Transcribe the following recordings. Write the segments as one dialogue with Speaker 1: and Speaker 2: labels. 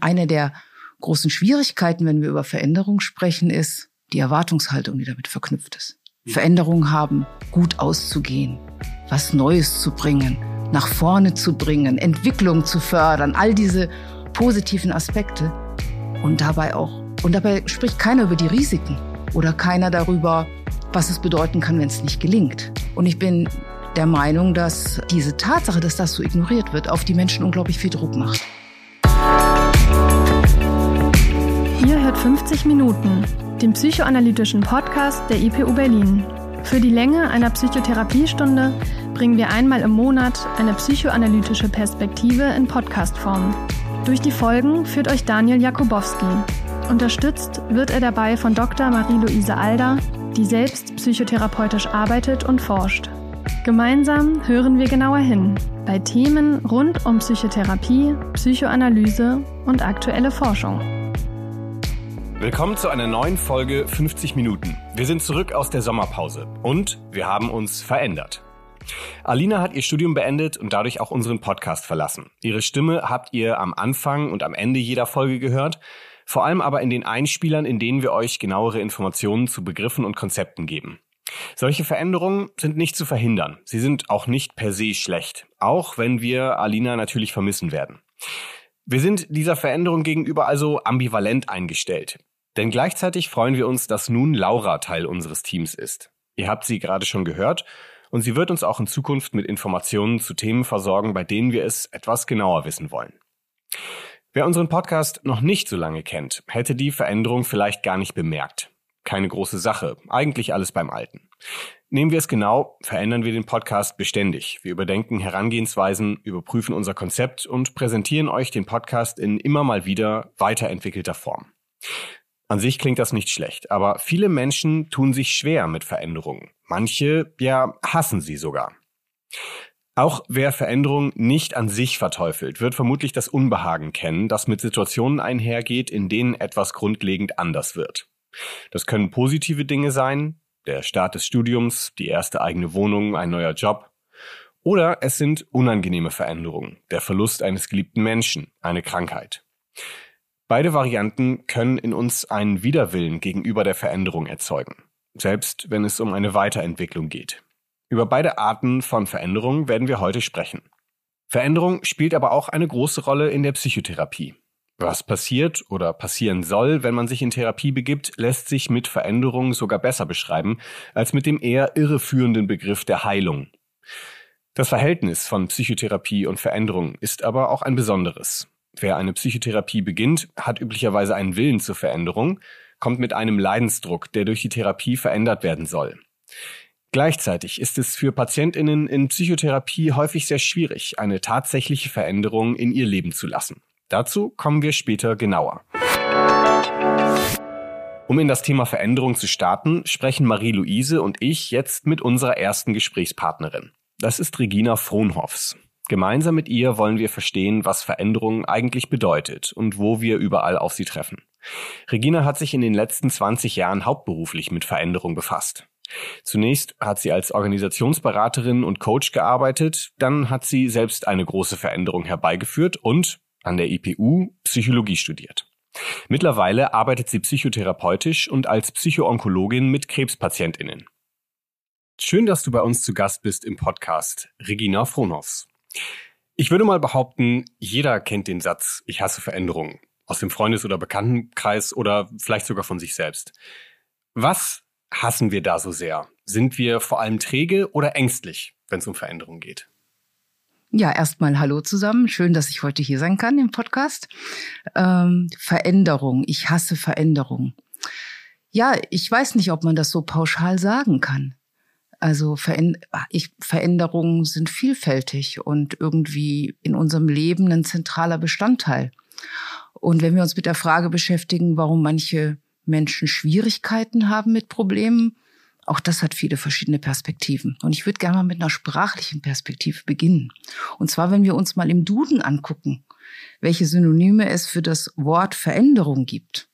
Speaker 1: Eine der großen Schwierigkeiten, wenn wir über Veränderung sprechen, ist die Erwartungshaltung, die damit verknüpft ist. Veränderungen haben, gut auszugehen, was Neues zu bringen, nach vorne zu bringen, Entwicklung zu fördern, all diese positiven Aspekte. Und dabei auch, und dabei spricht keiner über die Risiken oder keiner darüber, was es bedeuten kann, wenn es nicht gelingt. Und ich bin der Meinung, dass diese Tatsache, dass das so ignoriert wird, auf die Menschen unglaublich viel Druck macht.
Speaker 2: Ihr hört 50 Minuten, den psychoanalytischen Podcast der IPU Berlin. Für die Länge einer Psychotherapiestunde bringen wir einmal im Monat eine psychoanalytische Perspektive in Podcastform. Durch die Folgen führt euch Daniel Jakubowski. Unterstützt wird er dabei von Dr. Marie-Louise Alder, die selbst psychotherapeutisch arbeitet und forscht. Gemeinsam hören wir genauer hin bei Themen rund um Psychotherapie, Psychoanalyse und aktuelle Forschung.
Speaker 3: Willkommen zu einer neuen Folge 50 Minuten. Wir sind zurück aus der Sommerpause und wir haben uns verändert. Alina hat ihr Studium beendet und dadurch auch unseren Podcast verlassen. Ihre Stimme habt ihr am Anfang und am Ende jeder Folge gehört, vor allem aber in den Einspielern, in denen wir euch genauere Informationen zu Begriffen und Konzepten geben. Solche Veränderungen sind nicht zu verhindern. Sie sind auch nicht per se schlecht, auch wenn wir Alina natürlich vermissen werden. Wir sind dieser Veränderung gegenüber also ambivalent eingestellt. Denn gleichzeitig freuen wir uns, dass nun Laura Teil unseres Teams ist. Ihr habt sie gerade schon gehört und sie wird uns auch in Zukunft mit Informationen zu Themen versorgen, bei denen wir es etwas genauer wissen wollen. Wer unseren Podcast noch nicht so lange kennt, hätte die Veränderung vielleicht gar nicht bemerkt. Keine große Sache, eigentlich alles beim Alten. Nehmen wir es genau, verändern wir den Podcast beständig. Wir überdenken Herangehensweisen, überprüfen unser Konzept und präsentieren euch den Podcast in immer mal wieder weiterentwickelter Form. An sich klingt das nicht schlecht, aber viele Menschen tun sich schwer mit Veränderungen. Manche, ja, hassen sie sogar. Auch wer Veränderung nicht an sich verteufelt, wird vermutlich das Unbehagen kennen, das mit Situationen einhergeht, in denen etwas grundlegend anders wird. Das können positive Dinge sein, der Start des Studiums, die erste eigene Wohnung, ein neuer Job. Oder es sind unangenehme Veränderungen, der Verlust eines geliebten Menschen, eine Krankheit. Beide Varianten können in uns einen Widerwillen gegenüber der Veränderung erzeugen, selbst wenn es um eine Weiterentwicklung geht. Über beide Arten von Veränderung werden wir heute sprechen. Veränderung spielt aber auch eine große Rolle in der Psychotherapie. Was passiert oder passieren soll, wenn man sich in Therapie begibt, lässt sich mit Veränderung sogar besser beschreiben als mit dem eher irreführenden Begriff der Heilung. Das Verhältnis von Psychotherapie und Veränderung ist aber auch ein besonderes. Wer eine Psychotherapie beginnt, hat üblicherweise einen Willen zur Veränderung, kommt mit einem Leidensdruck, der durch die Therapie verändert werden soll. Gleichzeitig ist es für Patientinnen in Psychotherapie häufig sehr schwierig, eine tatsächliche Veränderung in ihr Leben zu lassen. Dazu kommen wir später genauer. Um in das Thema Veränderung zu starten, sprechen Marie-Louise und ich jetzt mit unserer ersten Gesprächspartnerin. Das ist Regina Frohnhoffs. Gemeinsam mit ihr wollen wir verstehen, was Veränderung eigentlich bedeutet und wo wir überall auf sie treffen. Regina hat sich in den letzten 20 Jahren hauptberuflich mit Veränderung befasst. Zunächst hat sie als Organisationsberaterin und Coach gearbeitet, dann hat sie selbst eine große Veränderung herbeigeführt und an der IPU Psychologie studiert. Mittlerweile arbeitet sie psychotherapeutisch und als Psychoonkologin mit Krebspatientinnen. Schön, dass du bei uns zu Gast bist im Podcast, Regina Frohnhoffs. Ich würde mal behaupten, jeder kennt den Satz, ich hasse Veränderungen. Aus dem Freundes- oder Bekanntenkreis oder vielleicht sogar von sich selbst. Was hassen wir da so sehr? Sind wir vor allem träge oder ängstlich, wenn es um Veränderungen geht?
Speaker 1: Ja, erstmal Hallo zusammen. Schön, dass ich heute hier sein kann im Podcast. Ähm, Veränderung. Ich hasse Veränderung. Ja, ich weiß nicht, ob man das so pauschal sagen kann. Also Veränderungen sind vielfältig und irgendwie in unserem Leben ein zentraler Bestandteil. Und wenn wir uns mit der Frage beschäftigen, warum manche Menschen Schwierigkeiten haben mit Problemen, auch das hat viele verschiedene Perspektiven. Und ich würde gerne mal mit einer sprachlichen Perspektive beginnen. Und zwar, wenn wir uns mal im Duden angucken, welche Synonyme es für das Wort Veränderung gibt,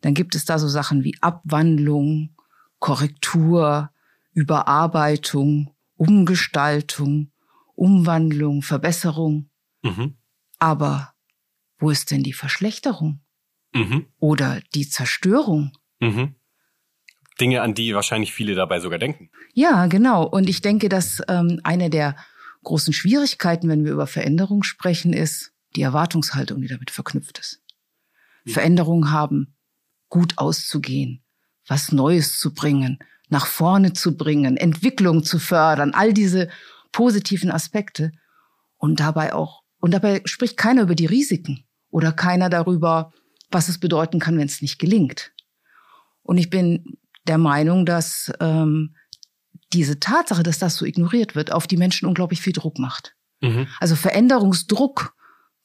Speaker 1: dann gibt es da so Sachen wie Abwandlung, Korrektur, Überarbeitung, Umgestaltung, Umwandlung, Verbesserung. Mhm. Aber wo ist denn die Verschlechterung? Mhm. Oder die Zerstörung?
Speaker 3: Mhm. Dinge, an die wahrscheinlich viele dabei sogar denken.
Speaker 1: Ja, genau. Und ich denke, dass ähm, eine der großen Schwierigkeiten, wenn wir über Veränderung sprechen, ist die Erwartungshaltung, die damit verknüpft ist. Ja. Veränderungen haben, gut auszugehen, was Neues zu bringen, nach vorne zu bringen, Entwicklung zu fördern, all diese positiven Aspekte. Und dabei auch, und dabei spricht keiner über die Risiken oder keiner darüber, was es bedeuten kann, wenn es nicht gelingt. Und ich bin der Meinung, dass ähm, diese Tatsache, dass das so ignoriert wird, auf die Menschen unglaublich viel Druck macht. Mhm. Also Veränderungsdruck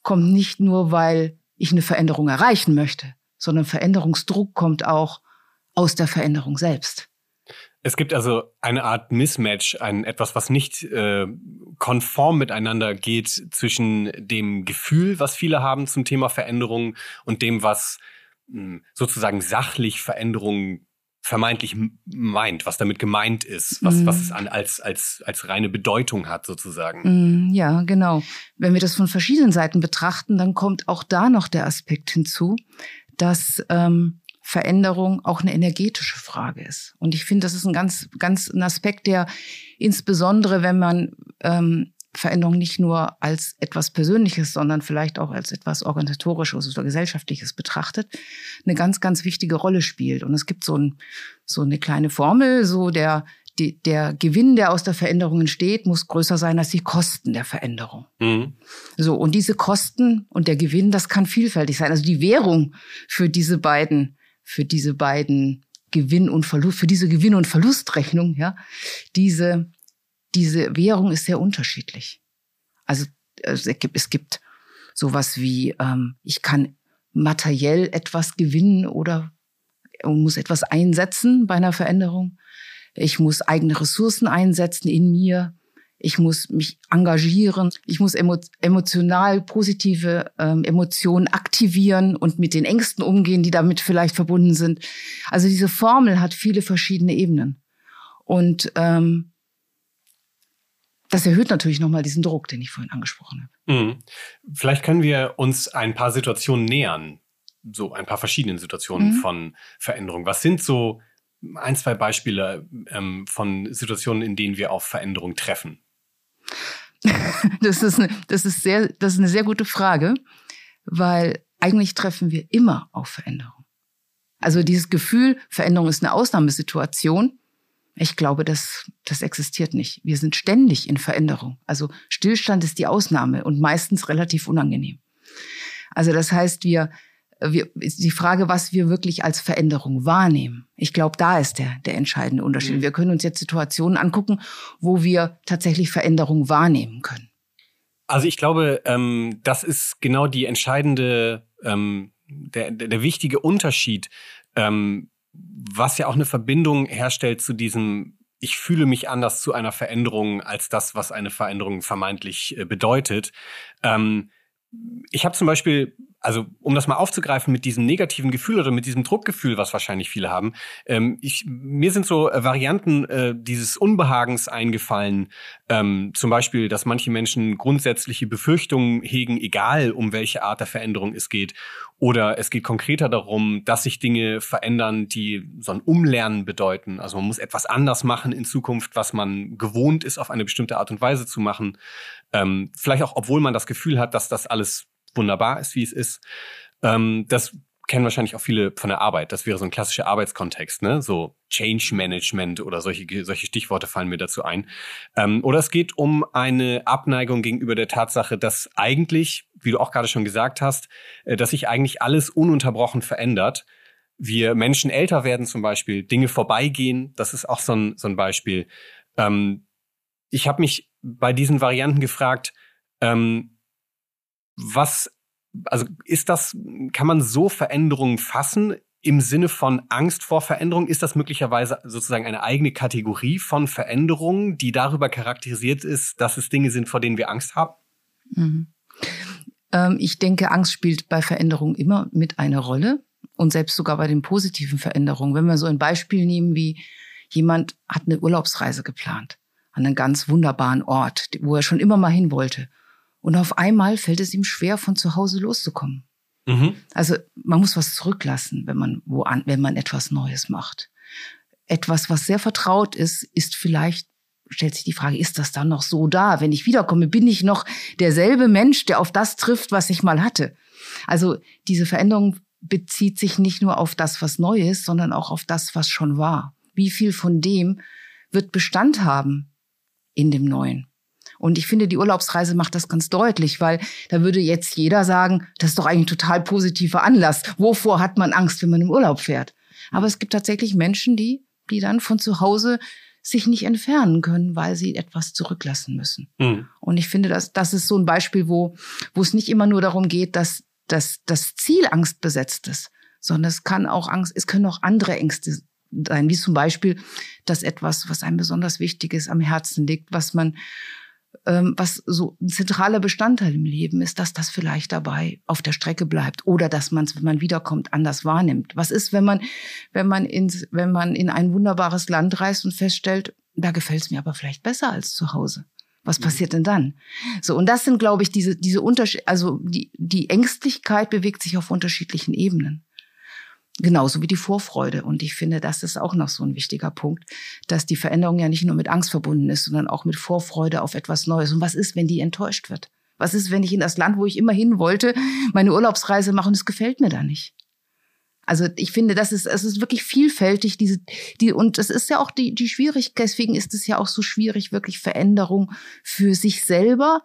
Speaker 1: kommt nicht nur, weil ich eine Veränderung erreichen möchte, sondern Veränderungsdruck kommt auch aus der Veränderung selbst.
Speaker 3: Es gibt also eine Art Mismatch, ein etwas, was nicht äh, konform miteinander geht zwischen dem Gefühl, was viele haben zum Thema Veränderung und dem, was mh, hm, sozusagen sachlich Veränderung vermeintlich meint, was damit gemeint ist, was, mm. was es an, als, als, als reine Bedeutung hat, sozusagen.
Speaker 1: Mm, ja, genau. Wenn wir das von verschiedenen Seiten betrachten, dann kommt auch da noch der Aspekt hinzu, dass ähm, Veränderung auch eine energetische Frage ist. Und ich finde, das ist ein ganz, ganz ein Aspekt, der insbesondere, wenn man ähm, Veränderung nicht nur als etwas Persönliches, sondern vielleicht auch als etwas Organisatorisches oder Gesellschaftliches betrachtet, eine ganz, ganz wichtige Rolle spielt. Und es gibt so, ein, so eine kleine Formel, so der, die, der Gewinn, der aus der Veränderung entsteht, muss größer sein als die Kosten der Veränderung. Mhm. So, und diese Kosten und der Gewinn, das kann vielfältig sein. Also die Währung für diese beiden, für diese beiden Gewinn und Verlust, für diese Gewinn- und Verlustrechnung, ja, diese, diese Währung ist sehr unterschiedlich. Also es gibt, es gibt sowas wie, ähm, ich kann materiell etwas gewinnen oder muss etwas einsetzen bei einer Veränderung. Ich muss eigene Ressourcen einsetzen in mir. Ich muss mich engagieren. Ich muss emo emotional positive ähm, Emotionen aktivieren und mit den Ängsten umgehen, die damit vielleicht verbunden sind. Also diese Formel hat viele verschiedene Ebenen. Und ähm, das erhöht natürlich nochmal diesen Druck, den ich vorhin angesprochen habe.
Speaker 3: Mhm. Vielleicht können wir uns ein paar Situationen nähern, so ein paar verschiedenen Situationen mhm. von Veränderung. Was sind so ein, zwei Beispiele ähm, von Situationen, in denen wir auf Veränderung treffen?
Speaker 1: das, ist eine, das, ist sehr, das ist eine sehr gute Frage, weil eigentlich treffen wir immer auf Veränderung. Also dieses Gefühl, Veränderung ist eine Ausnahmesituation, ich glaube, das, das existiert nicht. Wir sind ständig in Veränderung. Also Stillstand ist die Ausnahme und meistens relativ unangenehm. Also das heißt, wir, wir die Frage, was wir wirklich als Veränderung wahrnehmen. Ich glaube, da ist der, der entscheidende Unterschied. Mhm. Wir können uns jetzt Situationen angucken, wo wir tatsächlich Veränderung wahrnehmen können.
Speaker 3: Also ich glaube, ähm, das ist genau die entscheidende, ähm, der, der, wichtige Unterschied. Ähm, was ja auch eine Verbindung herstellt zu diesem, ich fühle mich anders zu einer Veränderung als das, was eine Veränderung vermeintlich äh, bedeutet. Ähm, ich habe zum Beispiel also um das mal aufzugreifen mit diesem negativen Gefühl oder mit diesem Druckgefühl, was wahrscheinlich viele haben, ähm, ich, mir sind so äh, Varianten äh, dieses Unbehagens eingefallen. Ähm, zum Beispiel, dass manche Menschen grundsätzliche Befürchtungen hegen, egal um welche Art der Veränderung es geht. Oder es geht konkreter darum, dass sich Dinge verändern, die so ein Umlernen bedeuten. Also man muss etwas anders machen in Zukunft, was man gewohnt ist, auf eine bestimmte Art und Weise zu machen. Ähm, vielleicht auch, obwohl man das Gefühl hat, dass das alles wunderbar ist, wie es ist. Ähm, das kennen wahrscheinlich auch viele von der Arbeit. Das wäre so ein klassischer Arbeitskontext, ne? So Change Management oder solche, solche Stichworte fallen mir dazu ein. Ähm, oder es geht um eine Abneigung gegenüber der Tatsache, dass eigentlich, wie du auch gerade schon gesagt hast, äh, dass sich eigentlich alles ununterbrochen verändert. Wir Menschen älter werden zum Beispiel, Dinge vorbeigehen, das ist auch so ein, so ein Beispiel. Ähm, ich habe mich bei diesen Varianten gefragt, ähm, was, also ist das, kann man so Veränderungen fassen im Sinne von Angst vor Veränderung? Ist das möglicherweise sozusagen eine eigene Kategorie von Veränderungen, die darüber charakterisiert ist, dass es Dinge sind, vor denen wir Angst haben?
Speaker 1: Mhm. Ähm, ich denke, Angst spielt bei Veränderungen immer mit eine Rolle und selbst sogar bei den positiven Veränderungen. Wenn wir so ein Beispiel nehmen wie jemand hat eine Urlaubsreise geplant an einen ganz wunderbaren Ort, wo er schon immer mal hin wollte. Und auf einmal fällt es ihm schwer, von zu Hause loszukommen. Mhm. Also man muss was zurücklassen, wenn man wo an, wenn man etwas Neues macht. Etwas, was sehr vertraut ist, ist vielleicht stellt sich die Frage, ist das dann noch so da? Wenn ich wiederkomme, bin ich noch derselbe Mensch, der auf das trifft, was ich mal hatte? Also diese Veränderung bezieht sich nicht nur auf das, was neu ist, sondern auch auf das, was schon war. Wie viel von dem wird Bestand haben in dem Neuen? Und ich finde, die Urlaubsreise macht das ganz deutlich, weil da würde jetzt jeder sagen, das ist doch eigentlich ein total positiver Anlass. Wovor hat man Angst, wenn man im Urlaub fährt? Aber es gibt tatsächlich Menschen, die, die dann von zu Hause sich nicht entfernen können, weil sie etwas zurücklassen müssen. Mhm. Und ich finde, dass das ist so ein Beispiel, wo, wo es nicht immer nur darum geht, dass, dass das Ziel Angst besetzt ist, sondern es kann auch Angst, es können auch andere Ängste sein, wie zum Beispiel, dass etwas, was einem besonders wichtig ist, am Herzen liegt, was man was so ein zentraler Bestandteil im Leben ist, dass das vielleicht dabei auf der Strecke bleibt oder dass man es, wenn man wiederkommt, anders wahrnimmt. Was ist, wenn man, wenn man ins, wenn man in ein wunderbares Land reist und feststellt, da gefällt es mir aber vielleicht besser als zu Hause? Was mhm. passiert denn dann? So, und das sind, glaube ich, diese, diese Unterschiede, also die, die Ängstlichkeit bewegt sich auf unterschiedlichen Ebenen. Genauso wie die Vorfreude. Und ich finde, das ist auch noch so ein wichtiger Punkt, dass die Veränderung ja nicht nur mit Angst verbunden ist, sondern auch mit Vorfreude auf etwas Neues. Und was ist, wenn die enttäuscht wird? Was ist, wenn ich in das Land, wo ich immer hin wollte, meine Urlaubsreise mache und es gefällt mir da nicht? Also ich finde, das ist, es ist wirklich vielfältig, diese, die, und es ist ja auch die, die Schwierigkeit, deswegen ist es ja auch so schwierig, wirklich Veränderung für sich selber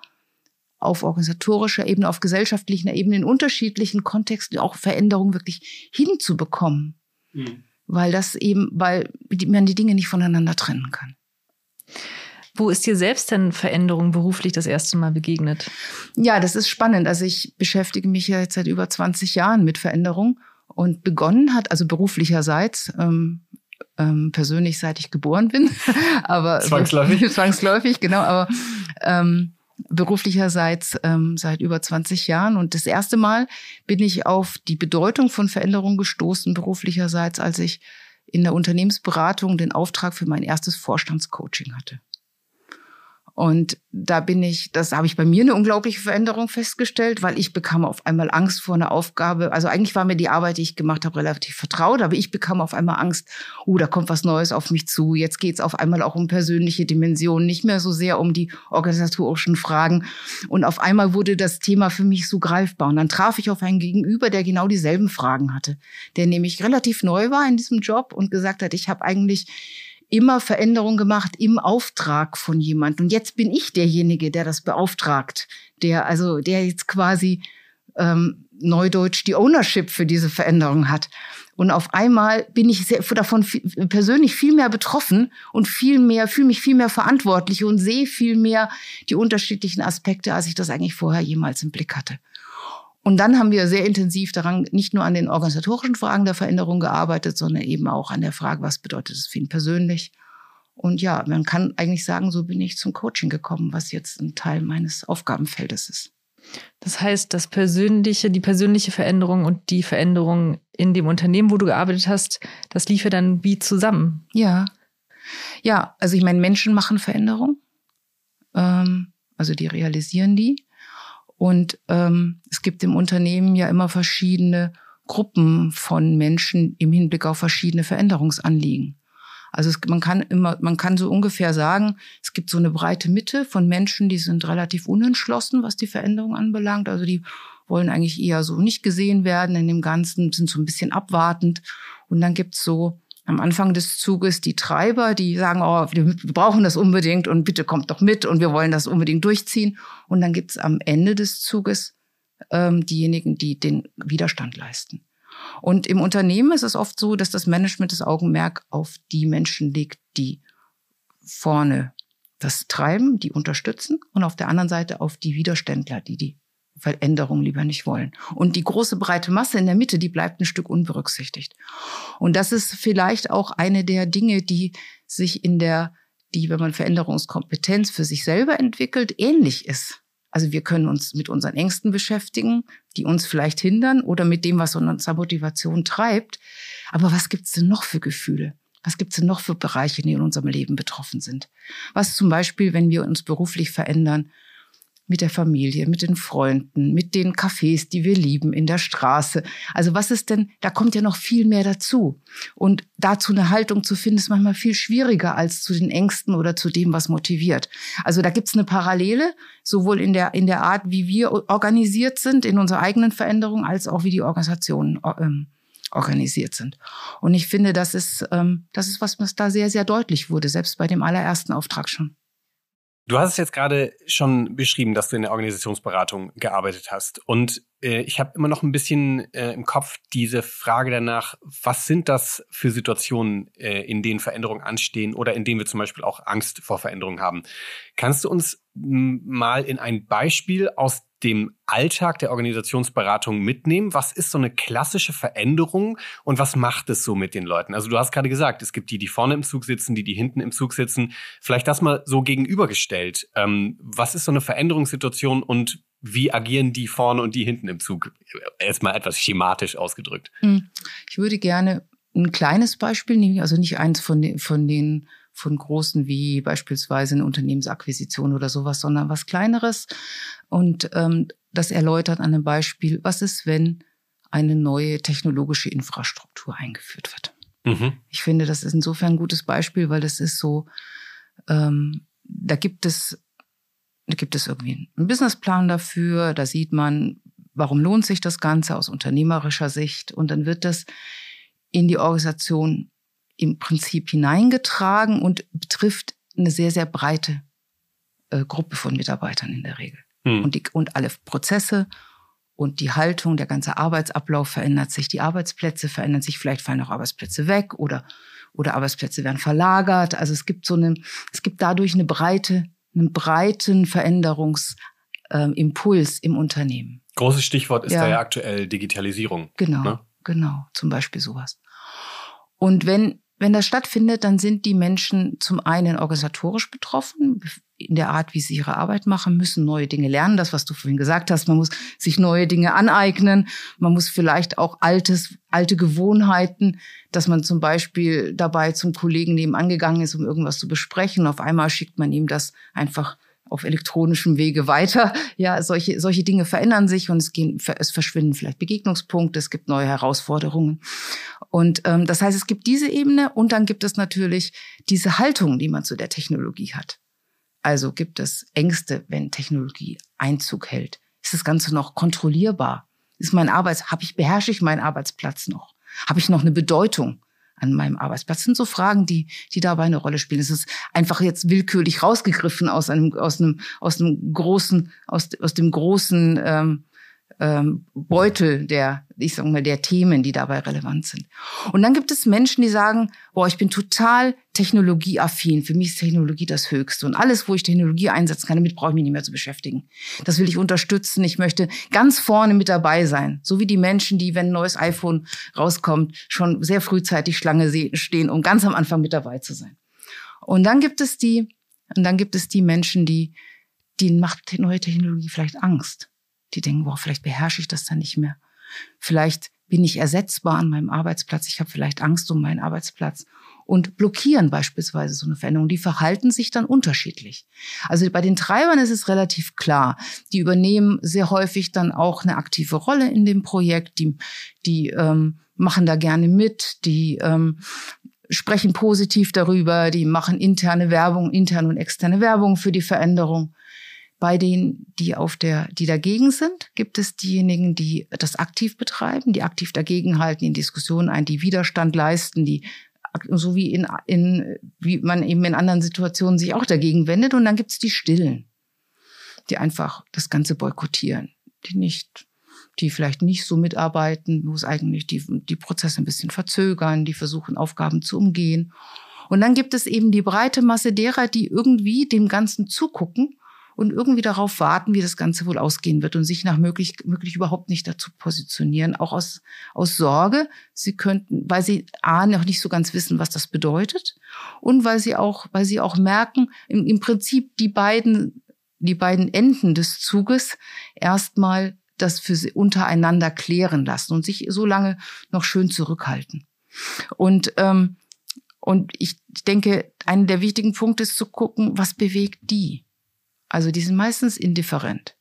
Speaker 1: auf organisatorischer Ebene, auf gesellschaftlicher Ebene, in unterschiedlichen Kontexten auch Veränderungen wirklich hinzubekommen. Mhm. Weil das eben, weil man die Dinge nicht voneinander trennen kann.
Speaker 2: Wo ist dir selbst denn Veränderung beruflich das erste Mal begegnet?
Speaker 1: Ja, das ist spannend. Also ich beschäftige mich ja jetzt seit über 20 Jahren mit Veränderung und begonnen hat, also beruflicherseits, ähm, ähm, persönlich seit ich geboren bin, aber
Speaker 3: zwangsläufig,
Speaker 1: zwangsläufig, genau, aber ähm, beruflicherseits ähm, seit über 20 Jahren. Und das erste Mal bin ich auf die Bedeutung von Veränderung gestoßen, beruflicherseits, als ich in der Unternehmensberatung den Auftrag für mein erstes Vorstandscoaching hatte. Und da bin ich, das habe ich bei mir eine unglaubliche Veränderung festgestellt, weil ich bekam auf einmal Angst vor einer Aufgabe. Also eigentlich war mir die Arbeit, die ich gemacht habe, relativ vertraut, aber ich bekam auf einmal Angst, oh, da kommt was Neues auf mich zu. Jetzt geht es auf einmal auch um persönliche Dimensionen, nicht mehr so sehr um die organisatorischen Fragen. Und auf einmal wurde das Thema für mich so greifbar. Und dann traf ich auf einen Gegenüber, der genau dieselben Fragen hatte, der nämlich relativ neu war in diesem Job und gesagt hat, ich habe eigentlich immer Veränderungen gemacht im Auftrag von jemand. Und jetzt bin ich derjenige, der das beauftragt, der also, der jetzt quasi ähm, neudeutsch die Ownership für diese Veränderung hat. Und auf einmal bin ich sehr, davon persönlich viel mehr betroffen und viel mehr, fühle mich viel mehr verantwortlich und sehe viel mehr die unterschiedlichen Aspekte, als ich das eigentlich vorher jemals im Blick hatte. Und dann haben wir sehr intensiv daran, nicht nur an den organisatorischen Fragen der Veränderung gearbeitet, sondern eben auch an der Frage, was bedeutet es für ihn persönlich? Und ja, man kann eigentlich sagen, so bin ich zum Coaching gekommen, was jetzt ein Teil meines Aufgabenfeldes ist.
Speaker 2: Das heißt, das persönliche, die persönliche Veränderung und die Veränderung in dem Unternehmen, wo du gearbeitet hast, das lief ja dann wie zusammen.
Speaker 1: Ja. Ja, also ich meine, Menschen machen Veränderung. Ähm, also die realisieren die. Und ähm, es gibt im Unternehmen ja immer verschiedene Gruppen von Menschen im Hinblick auf verschiedene Veränderungsanliegen. Also es, man kann immer, man kann so ungefähr sagen, es gibt so eine breite Mitte von Menschen, die sind relativ unentschlossen, was die Veränderung anbelangt. Also die wollen eigentlich eher so nicht gesehen werden in dem Ganzen, sind so ein bisschen abwartend. Und dann gibt's so am Anfang des Zuges die Treiber, die sagen, oh, wir brauchen das unbedingt und bitte kommt doch mit und wir wollen das unbedingt durchziehen. Und dann gibt's am Ende des Zuges ähm, diejenigen, die den Widerstand leisten. Und im Unternehmen ist es oft so, dass das Management das Augenmerk auf die Menschen legt, die vorne das treiben, die unterstützen und auf der anderen Seite auf die Widerständler, die die Veränderung lieber nicht wollen. Und die große breite Masse in der Mitte, die bleibt ein Stück unberücksichtigt. Und das ist vielleicht auch eine der Dinge, die sich in der, die, wenn man Veränderungskompetenz für sich selber entwickelt, ähnlich ist. Also wir können uns mit unseren Ängsten beschäftigen, die uns vielleicht hindern oder mit dem, was unsere Motivation treibt. Aber was gibt's denn noch für Gefühle? Was gibt's denn noch für Bereiche, die in unserem Leben betroffen sind? Was zum Beispiel, wenn wir uns beruflich verändern, mit der Familie, mit den Freunden, mit den Cafés, die wir lieben, in der Straße. Also was ist denn, da kommt ja noch viel mehr dazu. Und dazu eine Haltung zu finden, ist manchmal viel schwieriger als zu den Ängsten oder zu dem, was motiviert. Also da gibt's eine Parallele, sowohl in der, in der Art, wie wir organisiert sind, in unserer eigenen Veränderung, als auch wie die Organisationen ähm, organisiert sind. Und ich finde, das ist, ähm, das ist was, was da sehr, sehr deutlich wurde, selbst bei dem allerersten Auftrag schon.
Speaker 3: Du hast es jetzt gerade schon beschrieben, dass du in der Organisationsberatung gearbeitet hast. Und ich habe immer noch ein bisschen äh, im Kopf diese Frage danach, was sind das für Situationen, äh, in denen Veränderungen anstehen oder in denen wir zum Beispiel auch Angst vor Veränderungen haben. Kannst du uns mal in ein Beispiel aus dem Alltag der Organisationsberatung mitnehmen? Was ist so eine klassische Veränderung und was macht es so mit den Leuten? Also du hast gerade gesagt, es gibt die, die vorne im Zug sitzen, die, die hinten im Zug sitzen. Vielleicht das mal so gegenübergestellt. Ähm, was ist so eine Veränderungssituation und wie agieren die vorne und die hinten im Zug? Erstmal etwas schematisch ausgedrückt. Hm.
Speaker 1: Ich würde gerne ein kleines Beispiel nehmen, also nicht eins von den, von den von großen wie beispielsweise eine Unternehmensakquisition oder sowas, sondern was kleineres. Und ähm, das erläutert an einem Beispiel, was ist, wenn eine neue technologische Infrastruktur eingeführt wird. Mhm. Ich finde, das ist insofern ein gutes Beispiel, weil das ist so, ähm, da gibt es, da gibt es irgendwie einen Businessplan dafür, da sieht man, warum lohnt sich das Ganze aus unternehmerischer Sicht und dann wird das in die Organisation im Prinzip hineingetragen und betrifft eine sehr, sehr breite äh, Gruppe von Mitarbeitern in der Regel. Hm. Und, die, und alle Prozesse und die Haltung, der ganze Arbeitsablauf verändert sich, die Arbeitsplätze verändern sich, vielleicht fallen auch Arbeitsplätze weg oder, oder Arbeitsplätze werden verlagert. Also es gibt so eine, es gibt dadurch eine breite, einen breiten Veränderungsimpuls ähm, im Unternehmen.
Speaker 3: Großes Stichwort ist ja. da ja aktuell Digitalisierung.
Speaker 1: Genau, ne? genau, zum Beispiel sowas. Und wenn wenn das stattfindet, dann sind die Menschen zum einen organisatorisch betroffen, in der Art, wie sie ihre Arbeit machen müssen, neue Dinge lernen. Das, was du vorhin gesagt hast, man muss sich neue Dinge aneignen. Man muss vielleicht auch altes, alte Gewohnheiten, dass man zum Beispiel dabei zum Kollegen nebenan gegangen ist, um irgendwas zu besprechen. Auf einmal schickt man ihm das einfach auf elektronischem Wege weiter. Ja, solche, solche Dinge verändern sich und es gehen, es verschwinden vielleicht Begegnungspunkte, es gibt neue Herausforderungen. Und ähm, das heißt, es gibt diese Ebene und dann gibt es natürlich diese Haltung, die man zu der Technologie hat. Also gibt es Ängste, wenn Technologie Einzug hält. Ist das Ganze noch kontrollierbar? Ist mein Arbeits, habe ich, beherrsche ich meinen Arbeitsplatz noch? Habe ich noch eine Bedeutung? An meinem Arbeitsplatz. Das sind so Fragen, die, die dabei eine Rolle spielen. Es ist einfach jetzt willkürlich rausgegriffen aus einem, aus einem, aus einem großen, aus, aus dem großen ähm, ähm, Beutel der, ich sag mal, der Themen, die dabei relevant sind. Und dann gibt es Menschen, die sagen, boah, ich bin total technologieaffin. Für mich ist Technologie das Höchste. Und alles, wo ich Technologie einsetzen kann, damit brauche ich mich nicht mehr zu beschäftigen. Das will ich unterstützen. Ich möchte ganz vorne mit dabei sein. So wie die Menschen, die, wenn ein neues iPhone rauskommt, schon sehr frühzeitig Schlange stehen, um ganz am Anfang mit dabei zu sein. Und dann gibt es die, und dann gibt es die Menschen, die, denen macht neue Technologie vielleicht Angst die denken, boah, vielleicht beherrsche ich das dann nicht mehr. Vielleicht bin ich ersetzbar an meinem Arbeitsplatz. Ich habe vielleicht Angst um meinen Arbeitsplatz und blockieren beispielsweise so eine Veränderung. Die verhalten sich dann unterschiedlich. Also bei den Treibern ist es relativ klar. Die übernehmen sehr häufig dann auch eine aktive Rolle in dem Projekt. Die, die ähm, machen da gerne mit. Die ähm, sprechen positiv darüber. Die machen interne Werbung, interne und externe Werbung für die Veränderung. Bei denen, die auf der, die dagegen sind, gibt es diejenigen, die das aktiv betreiben, die aktiv dagegenhalten, in Diskussionen ein, die Widerstand leisten, die so wie in, in wie man eben in anderen Situationen sich auch dagegen wendet. Und dann gibt es die Stillen, die einfach das Ganze boykottieren, die nicht, die vielleicht nicht so mitarbeiten, wo es eigentlich die, die Prozesse ein bisschen verzögern, die versuchen, Aufgaben zu umgehen. Und dann gibt es eben die breite Masse derer, die irgendwie dem Ganzen zugucken und irgendwie darauf warten, wie das Ganze wohl ausgehen wird und sich nach möglich, möglich überhaupt nicht dazu positionieren, auch aus, aus Sorge. Sie könnten, weil sie A, noch nicht so ganz wissen, was das bedeutet und weil sie auch, weil sie auch merken, im, im Prinzip die beiden, die beiden Enden des Zuges erstmal das für sie untereinander klären lassen und sich so lange noch schön zurückhalten. Und, ähm, und ich denke, einer der wichtigen Punkte ist zu gucken, was bewegt die? Also die sind meistens indifferent.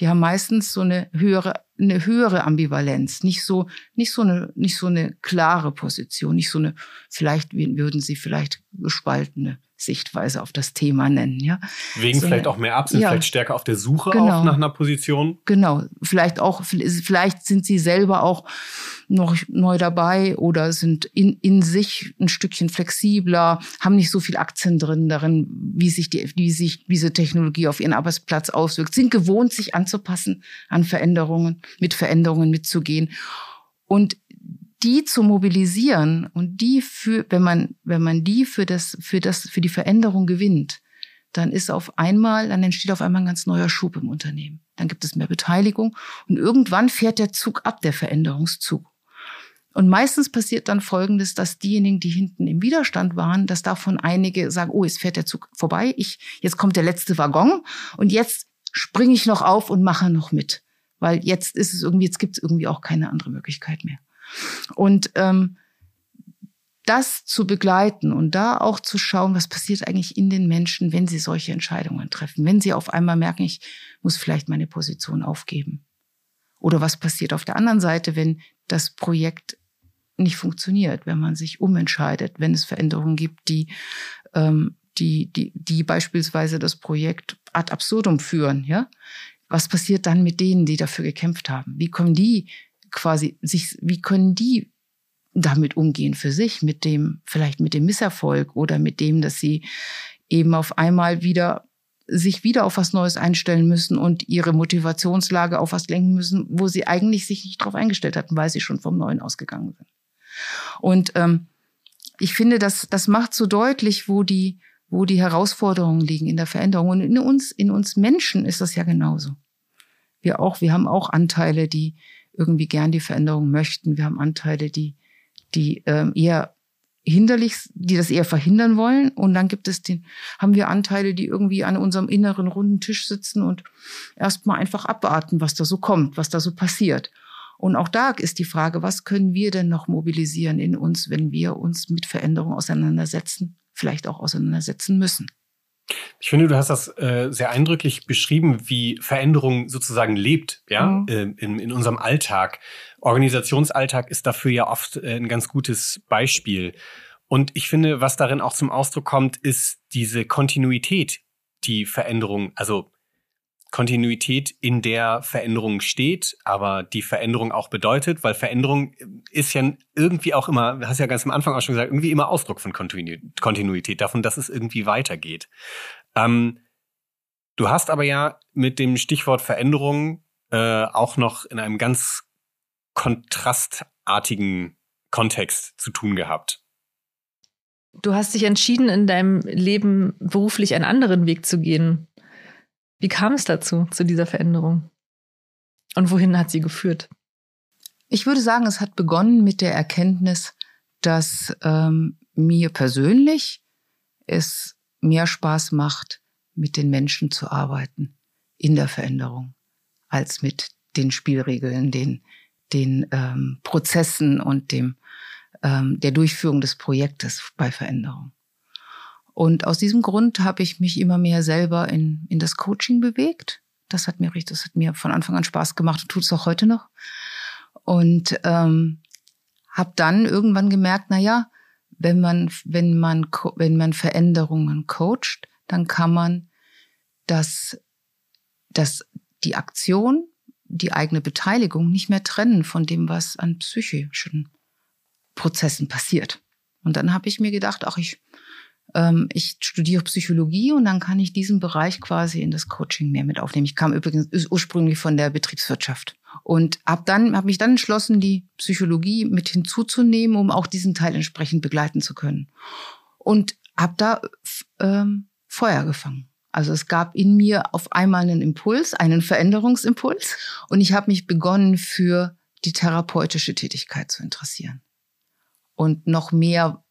Speaker 1: Die haben meistens so eine höhere, eine höhere Ambivalenz, nicht so, nicht so eine, nicht so eine klare Position, nicht so eine, vielleicht würden sie vielleicht gespaltene Sichtweise auf das Thema nennen, ja.
Speaker 3: Wegen so, vielleicht auch mehr ab, sind ja, vielleicht stärker auf der Suche genau, auch nach einer Position.
Speaker 1: Genau, vielleicht auch, vielleicht sind sie selber auch noch neu dabei oder sind in, in sich ein Stückchen flexibler, haben nicht so viel Aktien drin darin, wie sich die, wie sich diese Technologie auf ihren Arbeitsplatz auswirkt, sind gewohnt, sich anzupassen an Veränderungen, mit Veränderungen mitzugehen. Und die zu mobilisieren und die für, wenn man, wenn man die für das, für das, für die Veränderung gewinnt, dann ist auf einmal, dann entsteht auf einmal ein ganz neuer Schub im Unternehmen. Dann gibt es mehr Beteiligung und irgendwann fährt der Zug ab, der Veränderungszug. Und meistens passiert dann Folgendes, dass diejenigen, die hinten im Widerstand waren, dass davon einige sagen, oh, jetzt fährt der Zug vorbei, ich, jetzt kommt der letzte Waggon und jetzt springe ich noch auf und mache noch mit. Weil jetzt ist es irgendwie, jetzt gibt es irgendwie auch keine andere Möglichkeit mehr. Und ähm, das zu begleiten und da auch zu schauen, was passiert eigentlich in den Menschen, wenn sie solche Entscheidungen treffen. Wenn sie auf einmal merken, ich muss vielleicht meine Position aufgeben. Oder was passiert auf der anderen Seite, wenn das Projekt nicht funktioniert, wenn man sich umentscheidet, wenn es Veränderungen gibt, die, ähm, die, die, die beispielsweise das Projekt ad absurdum führen, ja? Was passiert dann mit denen, die dafür gekämpft haben? Wie kommen die quasi sich, wie können die damit umgehen für sich, mit dem, vielleicht mit dem Misserfolg oder mit dem, dass sie eben auf einmal wieder sich wieder auf was Neues einstellen müssen und ihre Motivationslage auf was lenken müssen, wo sie eigentlich sich nicht darauf eingestellt hatten, weil sie schon vom Neuen ausgegangen sind. Und ähm, ich finde, das, das macht so deutlich, wo die, wo die Herausforderungen liegen in der Veränderung. Und in uns, in uns Menschen ist das ja genauso. Wir auch, wir haben auch Anteile, die, irgendwie gern die Veränderung möchten. Wir haben Anteile, die, die ähm, eher hinderlich, die das eher verhindern wollen. Und dann gibt es den, haben wir Anteile, die irgendwie an unserem inneren runden Tisch sitzen und erstmal einfach abwarten, was da so kommt, was da so passiert. Und auch da ist die Frage, was können wir denn noch mobilisieren in uns, wenn wir uns mit Veränderungen auseinandersetzen, vielleicht auch auseinandersetzen müssen?
Speaker 3: Ich finde, du hast das äh, sehr eindrücklich beschrieben, wie Veränderung sozusagen lebt, ja, mhm. äh, in, in unserem Alltag. Organisationsalltag ist dafür ja oft äh, ein ganz gutes Beispiel. Und ich finde, was darin auch zum Ausdruck kommt, ist diese Kontinuität, die Veränderung, also Kontinuität in der Veränderung steht, aber die Veränderung auch bedeutet, weil Veränderung ist ja irgendwie auch immer, du hast ja ganz am Anfang auch schon gesagt, irgendwie immer Ausdruck von Kontinuität, davon, dass es irgendwie weitergeht. Ähm, du hast aber ja mit dem Stichwort Veränderung äh, auch noch in einem ganz kontrastartigen Kontext zu tun gehabt.
Speaker 2: Du hast dich entschieden, in deinem Leben beruflich einen anderen Weg zu gehen. Wie kam es dazu, zu dieser Veränderung? Und wohin hat sie geführt?
Speaker 1: Ich würde sagen, es hat begonnen mit der Erkenntnis, dass ähm, mir persönlich es mehr Spaß macht, mit den Menschen zu arbeiten in der Veränderung, als mit den Spielregeln, den, den ähm, Prozessen und dem, ähm, der Durchführung des Projektes bei Veränderung. Und aus diesem Grund habe ich mich immer mehr selber in, in das Coaching bewegt. Das hat mir richtig, das hat mir von Anfang an Spaß gemacht und tut es auch heute noch. Und ähm, habe dann irgendwann gemerkt, na ja, wenn man wenn man wenn man Veränderungen coacht, dann kann man das das die Aktion, die eigene Beteiligung nicht mehr trennen von dem, was an psychischen Prozessen passiert. Und dann habe ich mir gedacht, ach ich ich studiere Psychologie und dann kann ich diesen Bereich quasi in das Coaching mehr mit aufnehmen. Ich kam übrigens ursprünglich von der Betriebswirtschaft und habe dann habe mich dann entschlossen, die Psychologie mit hinzuzunehmen, um auch diesen Teil entsprechend begleiten zu können. Und habe da ähm, Feuer gefangen. Also es gab in mir auf einmal einen Impuls, einen Veränderungsimpuls und ich habe mich begonnen für die therapeutische Tätigkeit zu interessieren und noch mehr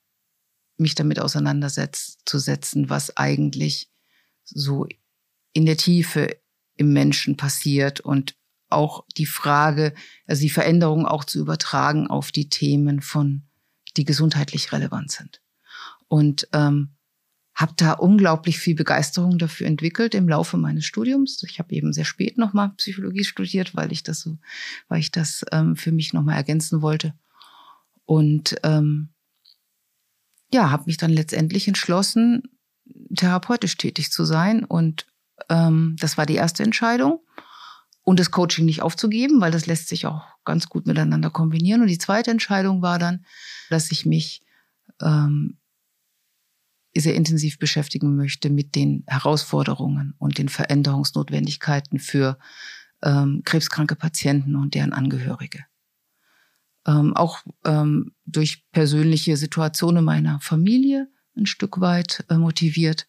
Speaker 1: mich damit auseinanderzusetzen, was eigentlich so in der Tiefe im Menschen passiert und auch die Frage, also die Veränderung auch zu übertragen auf die Themen von, die gesundheitlich relevant sind. Und ähm, habe da unglaublich viel Begeisterung dafür entwickelt im Laufe meines Studiums. Ich habe eben sehr spät nochmal Psychologie studiert, weil ich das so, weil ich das ähm, für mich nochmal ergänzen wollte. Und ähm, ja, habe mich dann letztendlich entschlossen, therapeutisch tätig zu sein. Und ähm, das war die erste Entscheidung. Und das Coaching nicht aufzugeben, weil das lässt sich auch ganz gut miteinander kombinieren. Und die zweite Entscheidung war dann, dass ich mich ähm, sehr intensiv beschäftigen möchte mit den Herausforderungen und den Veränderungsnotwendigkeiten für ähm, krebskranke Patienten und deren Angehörige. Ähm, auch ähm, durch persönliche Situationen meiner Familie ein Stück weit äh, motiviert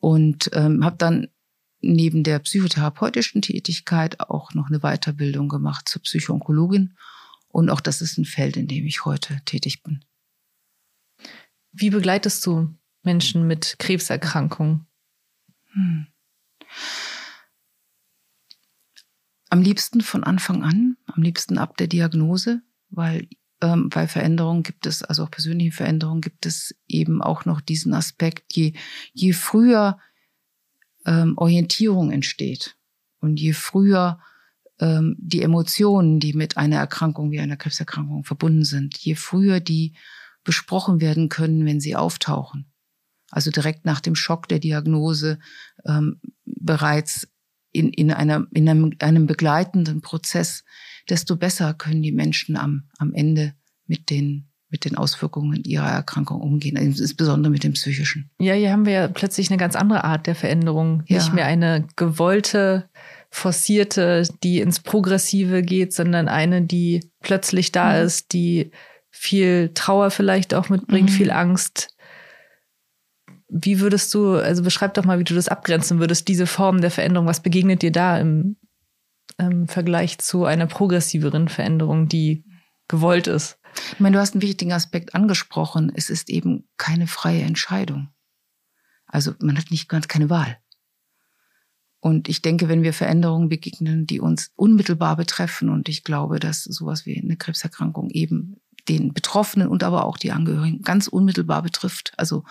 Speaker 1: und ähm, habe dann neben der psychotherapeutischen Tätigkeit auch noch eine Weiterbildung gemacht zur Psychoonkologin und auch das ist ein Feld, in dem ich heute tätig bin.
Speaker 2: Wie begleitest du Menschen mit Krebserkrankungen? Hm.
Speaker 1: Am liebsten von Anfang an, am liebsten ab der Diagnose, weil ähm, bei Veränderungen gibt es, also auch persönliche Veränderungen, gibt es eben auch noch diesen Aspekt, je, je früher ähm, Orientierung entsteht und je früher ähm, die Emotionen, die mit einer Erkrankung wie einer Krebserkrankung verbunden sind, je früher die besprochen werden können, wenn sie auftauchen, also direkt nach dem Schock der Diagnose ähm, bereits in, in, einer, in einem, einem begleitenden Prozess, desto besser können die Menschen am, am Ende mit den mit den Auswirkungen ihrer Erkrankung umgehen, insbesondere mit dem psychischen.
Speaker 2: Ja, hier haben wir ja plötzlich eine ganz andere Art der Veränderung. Ja. Nicht mehr eine gewollte, forcierte, die ins Progressive geht, sondern eine, die plötzlich da mhm. ist, die viel Trauer vielleicht auch mitbringt, mhm. viel Angst, wie würdest du, also beschreib doch mal, wie du das abgrenzen würdest, diese Form der Veränderung. Was begegnet dir da im, im Vergleich zu einer progressiveren Veränderung, die gewollt ist?
Speaker 1: Ich meine, du hast einen wichtigen Aspekt angesprochen. Es ist eben keine freie Entscheidung. Also man hat nicht ganz keine Wahl. Und ich denke, wenn wir Veränderungen begegnen, die uns unmittelbar betreffen, und ich glaube, dass sowas wie eine Krebserkrankung eben den Betroffenen und aber auch die Angehörigen ganz unmittelbar betrifft. Also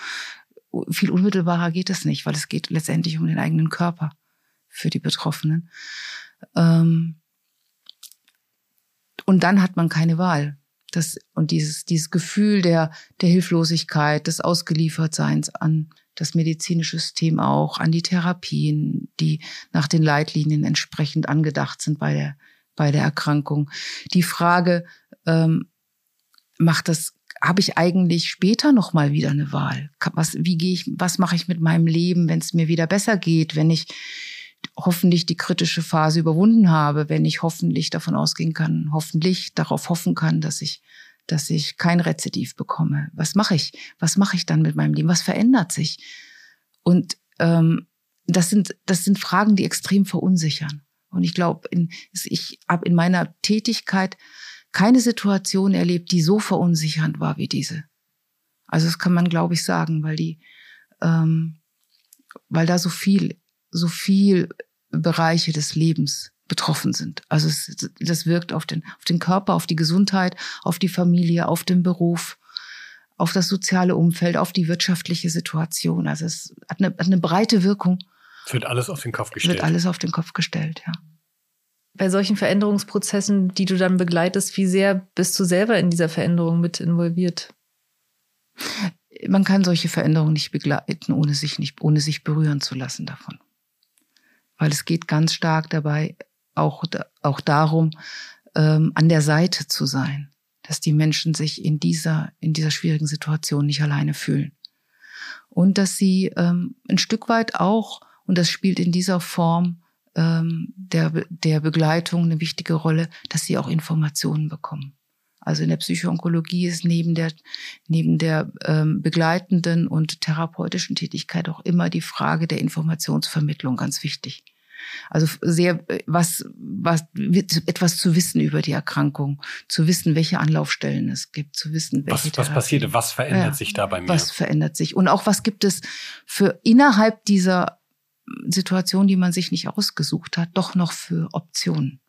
Speaker 1: viel unmittelbarer geht es nicht, weil es geht letztendlich um den eigenen Körper für die Betroffenen. Ähm, und dann hat man keine Wahl. Das, und dieses, dieses Gefühl der, der Hilflosigkeit, des Ausgeliefertseins an das medizinische System auch, an die Therapien, die nach den Leitlinien entsprechend angedacht sind bei der, bei der Erkrankung. Die Frage, ähm, macht das habe ich eigentlich später noch mal wieder eine Wahl? Was, wie gehe ich, was mache ich mit meinem Leben, wenn es mir wieder besser geht, wenn ich hoffentlich die kritische Phase überwunden habe, wenn ich hoffentlich davon ausgehen kann, hoffentlich darauf hoffen kann, dass ich, dass ich kein Rezidiv bekomme. Was mache ich? Was mache ich dann mit meinem Leben? Was verändert sich? Und ähm, das sind das sind Fragen, die extrem verunsichern. Und ich glaube, ich habe in meiner Tätigkeit keine Situation erlebt, die so verunsichernd war wie diese. Also das kann man, glaube ich, sagen, weil die, ähm, weil da so viel, so viel Bereiche des Lebens betroffen sind. Also es, das wirkt auf den, auf den Körper, auf die Gesundheit, auf die Familie, auf den Beruf, auf das soziale Umfeld, auf die wirtschaftliche Situation. Also es hat eine, hat eine breite Wirkung.
Speaker 3: Es wird alles auf den Kopf gestellt.
Speaker 1: Wird alles auf den Kopf gestellt, ja
Speaker 2: bei solchen Veränderungsprozessen, die du dann begleitest, wie sehr bist du selber in dieser Veränderung mit involviert?
Speaker 1: Man kann solche Veränderungen nicht begleiten, ohne sich nicht, ohne sich berühren zu lassen davon. Weil es geht ganz stark dabei auch, auch darum, ähm, an der Seite zu sein, dass die Menschen sich in dieser, in dieser schwierigen Situation nicht alleine fühlen. Und dass sie ähm, ein Stück weit auch, und das spielt in dieser Form ähm, der, der Begleitung eine wichtige Rolle, dass sie auch Informationen bekommen. Also in der Psychoonkologie ist neben der, neben der ähm, begleitenden und therapeutischen Tätigkeit auch immer die Frage der Informationsvermittlung ganz wichtig. Also sehr was was etwas zu wissen über die Erkrankung, zu wissen, welche Anlaufstellen es gibt, zu wissen, welche
Speaker 3: was, was passiert, was verändert ja, sich da bei mir?
Speaker 1: Was verändert sich und auch was gibt es für innerhalb dieser Situation, die man sich nicht ausgesucht hat, doch noch für Optionen.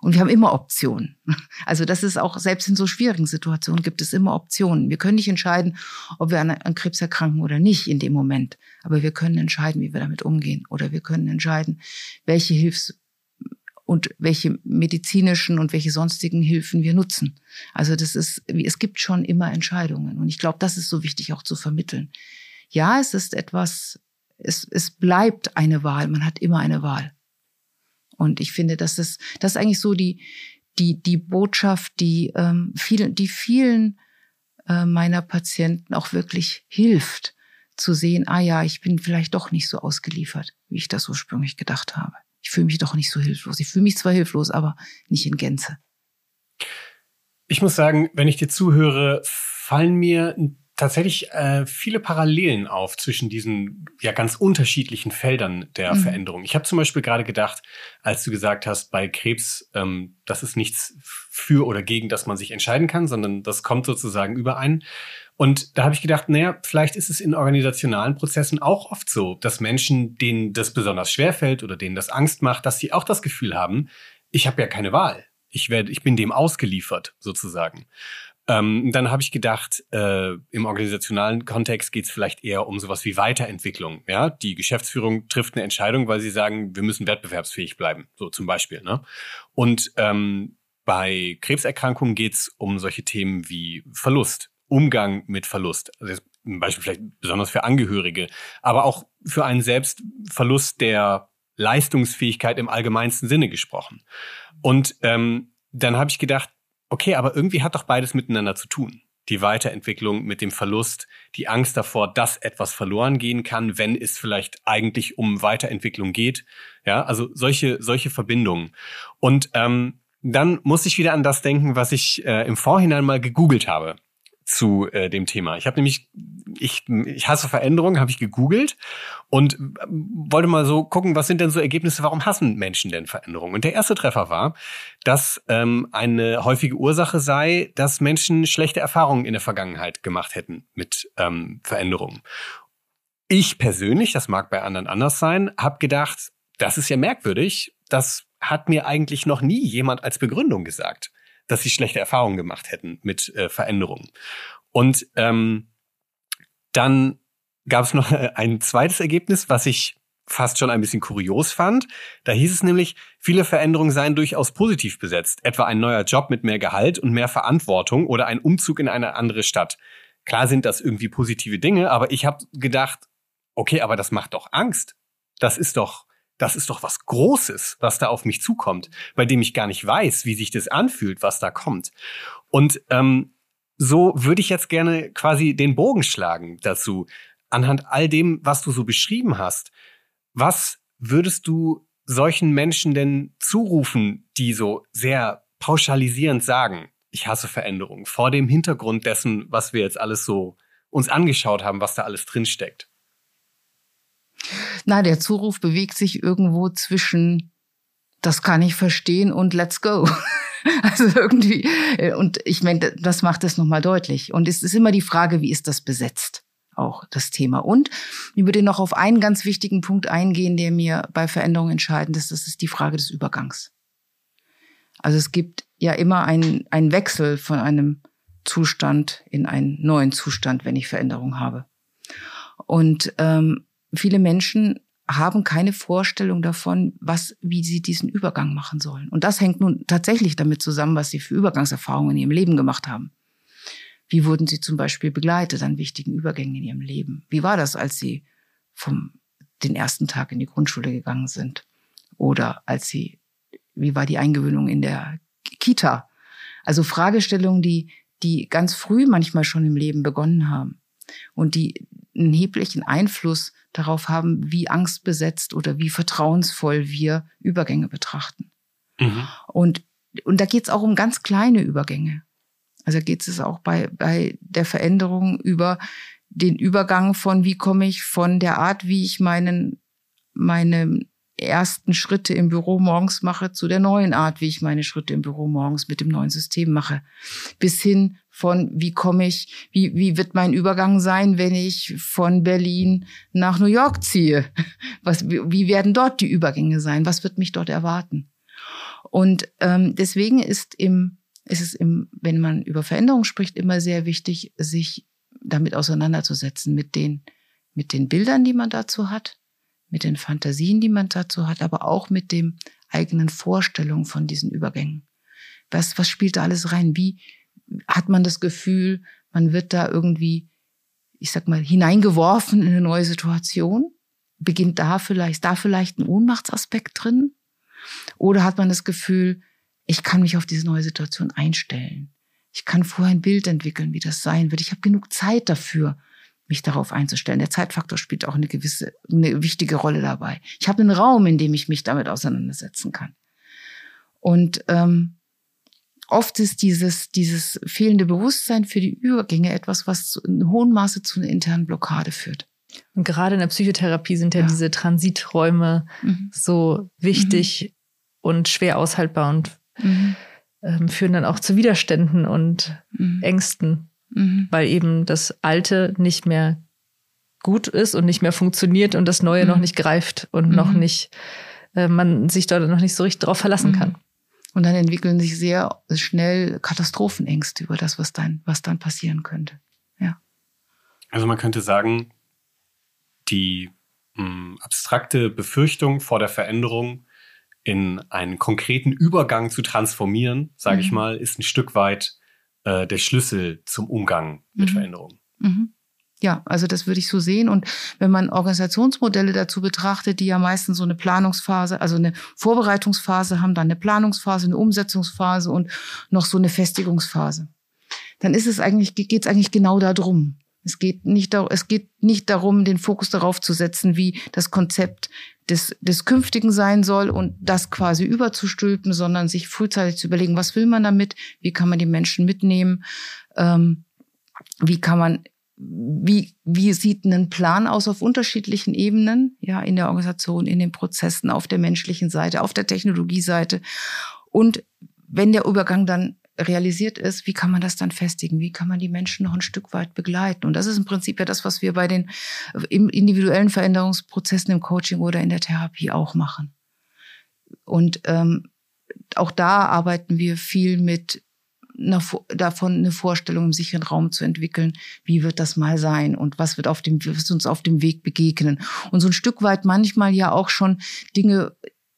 Speaker 1: Und wir haben immer Optionen. Also das ist auch, selbst in so schwierigen Situationen gibt es immer Optionen. Wir können nicht entscheiden, ob wir an, an Krebs erkranken oder nicht in dem Moment. Aber wir können entscheiden, wie wir damit umgehen. Oder wir können entscheiden, welche Hilfs- und welche medizinischen und welche sonstigen Hilfen wir nutzen. Also das ist, es gibt schon immer Entscheidungen. Und ich glaube, das ist so wichtig auch zu vermitteln. Ja, es ist etwas, es, es bleibt eine Wahl. Man hat immer eine Wahl. Und ich finde, das, das ist eigentlich so die, die, die Botschaft, die ähm, vielen, die vielen äh, meiner Patienten auch wirklich hilft, zu sehen, ah ja, ich bin vielleicht doch nicht so ausgeliefert, wie ich das ursprünglich gedacht habe. Ich fühle mich doch nicht so hilflos. Ich fühle mich zwar hilflos, aber nicht in Gänze.
Speaker 3: Ich muss sagen, wenn ich dir zuhöre, fallen mir tatsächlich äh, viele Parallelen auf zwischen diesen ja ganz unterschiedlichen Feldern der mhm. Veränderung. Ich habe zum Beispiel gerade gedacht, als du gesagt hast, bei Krebs, ähm, das ist nichts für oder gegen, dass man sich entscheiden kann, sondern das kommt sozusagen überein. Und da habe ich gedacht, naja, vielleicht ist es in organisationalen Prozessen auch oft so, dass Menschen, denen das besonders schwer fällt oder denen das Angst macht, dass sie auch das Gefühl haben, ich habe ja keine Wahl. Ich werde, ich bin dem ausgeliefert, sozusagen. Ähm, dann habe ich gedacht, äh, im organisationalen Kontext geht es vielleicht eher um sowas wie Weiterentwicklung. Ja, die Geschäftsführung trifft eine Entscheidung, weil sie sagen, wir müssen wettbewerbsfähig bleiben, so zum Beispiel. Ne? Und ähm, bei Krebserkrankungen geht es um solche Themen wie Verlust, Umgang mit Verlust. Also ein Beispiel vielleicht besonders für Angehörige, aber auch für einen selbst Verlust der Leistungsfähigkeit im allgemeinsten Sinne gesprochen. Und ähm, dann habe ich gedacht, okay, aber irgendwie hat doch beides miteinander zu tun. Die Weiterentwicklung mit dem Verlust, die Angst davor, dass etwas verloren gehen kann, wenn es vielleicht eigentlich um Weiterentwicklung geht. Ja, also solche, solche Verbindungen. Und ähm, dann muss ich wieder an das denken, was ich äh, im Vorhinein mal gegoogelt habe zu äh, dem Thema. Ich habe nämlich, ich, ich hasse Veränderungen, habe ich gegoogelt und äh, wollte mal so gucken, was sind denn so Ergebnisse, warum hassen Menschen denn Veränderungen? Und der erste Treffer war, dass ähm, eine häufige Ursache sei, dass Menschen schlechte Erfahrungen in der Vergangenheit gemacht hätten mit ähm, Veränderungen. Ich persönlich, das mag bei anderen anders sein, habe gedacht, das ist ja merkwürdig, das hat mir eigentlich noch nie jemand als Begründung gesagt dass sie schlechte Erfahrungen gemacht hätten mit äh, Veränderungen. Und ähm, dann gab es noch ein zweites Ergebnis, was ich fast schon ein bisschen kurios fand. Da hieß es nämlich, viele Veränderungen seien durchaus positiv besetzt, etwa ein neuer Job mit mehr Gehalt und mehr Verantwortung oder ein Umzug in eine andere Stadt. Klar sind das irgendwie positive Dinge, aber ich habe gedacht, okay, aber das macht doch Angst. Das ist doch das ist doch was Großes, was da auf mich zukommt, bei dem ich gar nicht weiß, wie sich das anfühlt, was da kommt. Und ähm, so würde ich jetzt gerne quasi den Bogen schlagen dazu, anhand all dem, was du so beschrieben hast. Was würdest du solchen Menschen denn zurufen, die so sehr pauschalisierend sagen, ich hasse Veränderungen, vor dem Hintergrund dessen, was wir jetzt alles so uns angeschaut haben, was da alles drinsteckt?
Speaker 1: Na, der Zuruf bewegt sich irgendwo zwischen, das kann ich verstehen und let's go. Also irgendwie, äh, und ich meine, das macht es nochmal deutlich. Und es ist immer die Frage, wie ist das besetzt? Auch das Thema. Und ich würde noch auf einen ganz wichtigen Punkt eingehen, der mir bei Veränderungen entscheidend ist. Das ist die Frage des Übergangs. Also es gibt ja immer einen, einen Wechsel von einem Zustand in einen neuen Zustand, wenn ich Veränderung habe. Und ähm, viele Menschen haben keine Vorstellung davon, was, wie sie diesen Übergang machen sollen. Und das hängt nun tatsächlich damit zusammen, was sie für Übergangserfahrungen in ihrem Leben gemacht haben. Wie wurden sie zum Beispiel begleitet an wichtigen Übergängen in ihrem Leben? Wie war das, als sie vom den ersten Tag in die Grundschule gegangen sind? Oder als sie, wie war die Eingewöhnung in der Kita? Also Fragestellungen, die, die ganz früh manchmal schon im Leben begonnen haben und die einen erheblichen Einfluss darauf haben, wie angstbesetzt oder wie vertrauensvoll wir Übergänge betrachten. Mhm. Und, und da geht es auch um ganz kleine Übergänge. Also geht es auch bei, bei der Veränderung über den Übergang von, wie komme ich von der Art, wie ich meinen, meine ersten Schritte im Büro morgens mache, zu der neuen Art, wie ich meine Schritte im Büro morgens mit dem neuen System mache. Bis hin von, wie komme ich, wie, wie wird mein Übergang sein, wenn ich von Berlin nach New York ziehe? Was, wie, werden dort die Übergänge sein? Was wird mich dort erwarten? Und ähm, deswegen ist im ist es im, wenn man über Veränderung spricht, immer sehr wichtig, sich damit auseinanderzusetzen mit den mit den Bildern, die man dazu hat, mit den Fantasien, die man dazu hat, aber auch mit dem eigenen Vorstellungen von diesen Übergängen. Was, was spielt da alles rein? Wie hat man das Gefühl, man wird da irgendwie, ich sag mal, hineingeworfen in eine neue Situation? Beginnt da vielleicht, da vielleicht ein Ohnmachtsaspekt drin? Oder hat man das Gefühl, ich kann mich auf diese neue Situation einstellen? Ich kann vorher ein Bild entwickeln, wie das sein wird. Ich habe genug Zeit dafür, mich darauf einzustellen. Der Zeitfaktor spielt auch eine gewisse, eine wichtige Rolle dabei. Ich habe einen Raum, in dem ich mich damit auseinandersetzen kann. Und ähm, oft ist dieses, dieses fehlende Bewusstsein für die Übergänge etwas, was zu, in hohem Maße zu einer internen Blockade führt.
Speaker 2: Und gerade in der Psychotherapie sind ja, ja. diese Transiträume mhm. so wichtig mhm. und schwer aushaltbar und mhm. ähm, führen dann auch zu Widerständen und mhm. Ängsten mhm. weil eben das Alte nicht mehr gut ist und nicht mehr funktioniert und das Neue mhm. noch nicht greift und noch mhm. nicht, äh, man sich dort noch nicht so richtig drauf verlassen mhm. kann.
Speaker 1: Und dann entwickeln sich sehr schnell Katastrophenängste über das, was dann, was dann passieren könnte. Ja.
Speaker 3: Also man könnte sagen, die mh, hm, abstrakte Befürchtung vor der Veränderung in einen konkreten Übergang zu transformieren, sage ich mhm. mal, ist ein Stück weit äh, der Schlüssel zum Umgang mit mhm. Veränderungen.
Speaker 1: Mhm. Ja, also das würde ich so sehen. Und wenn man Organisationsmodelle dazu betrachtet, die ja meistens so eine Planungsphase, also eine Vorbereitungsphase haben, dann eine Planungsphase, eine Umsetzungsphase und noch so eine Festigungsphase, dann ist es eigentlich, geht es eigentlich genau darum. Es geht nicht, es geht nicht darum, den Fokus darauf zu setzen, wie das Konzept des, des Künftigen sein soll und das quasi überzustülpen, sondern sich frühzeitig zu überlegen, was will man damit, wie kann man die Menschen mitnehmen, ähm, wie kann man, wie, wie sieht ein Plan aus auf unterschiedlichen Ebenen, ja, in der Organisation, in den Prozessen, auf der menschlichen Seite, auf der Technologieseite. Und wenn der Übergang dann realisiert ist, wie kann man das dann festigen? Wie kann man die Menschen noch ein Stück weit begleiten? Und das ist im Prinzip ja das, was wir bei den individuellen Veränderungsprozessen im Coaching oder in der Therapie auch machen. Und ähm, auch da arbeiten wir viel mit einer, davon eine Vorstellung im sicheren Raum zu entwickeln, wie wird das mal sein und was wird auf dem, was uns auf dem Weg begegnen. Und so ein Stück weit manchmal ja auch schon Dinge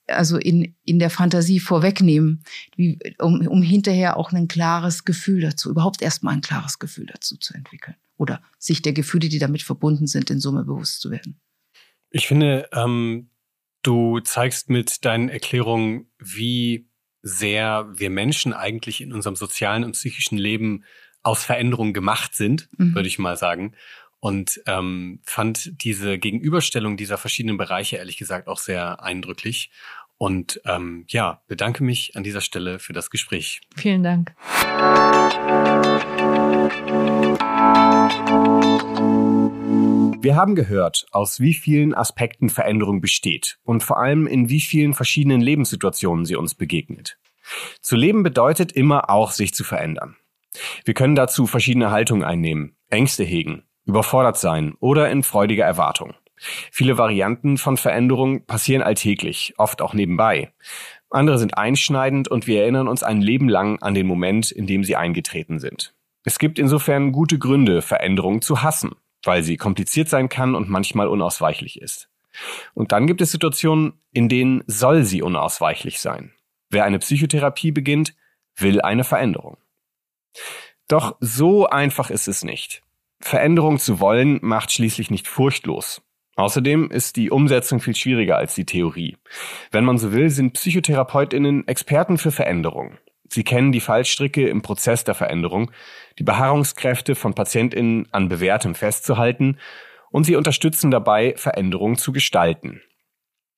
Speaker 1: also in, in der Fantasie vorwegnehmen, wie, um, um hinterher auch ein klares Gefühl dazu, überhaupt erstmal ein klares Gefühl dazu zu entwickeln oder sich der Gefühle, die damit verbunden sind, in Summe bewusst zu werden.
Speaker 3: Ich finde, ähm, du zeigst mit deinen Erklärungen, wie sehr wir Menschen eigentlich in unserem sozialen und psychischen Leben aus Veränderungen gemacht sind, mhm. würde ich mal sagen. Und ähm, fand diese Gegenüberstellung dieser verschiedenen Bereiche ehrlich gesagt auch sehr eindrücklich. Und ähm, ja, bedanke mich an dieser Stelle für das Gespräch.
Speaker 2: Vielen Dank.
Speaker 3: Wir haben gehört, aus wie vielen Aspekten Veränderung besteht und vor allem in wie vielen verschiedenen Lebenssituationen sie uns begegnet. Zu leben bedeutet immer auch, sich zu verändern. Wir können dazu verschiedene Haltungen einnehmen, Ängste hegen, überfordert sein oder in freudiger Erwartung. Viele Varianten von Veränderung passieren alltäglich, oft auch nebenbei. Andere sind einschneidend und wir erinnern uns ein Leben lang an den Moment, in dem sie eingetreten sind. Es gibt insofern gute Gründe, Veränderung zu hassen, weil sie kompliziert sein kann und manchmal unausweichlich ist. Und dann gibt es Situationen, in denen soll sie unausweichlich sein. Wer eine Psychotherapie beginnt, will eine Veränderung. Doch so einfach ist es nicht. Veränderung zu wollen macht schließlich nicht furchtlos. Außerdem ist die Umsetzung viel schwieriger als die Theorie. Wenn man so will, sind Psychotherapeutinnen Experten für Veränderung. Sie kennen die Fallstricke im Prozess der Veränderung, die Beharrungskräfte von Patientinnen an Bewährtem festzuhalten und sie unterstützen dabei, Veränderungen zu gestalten.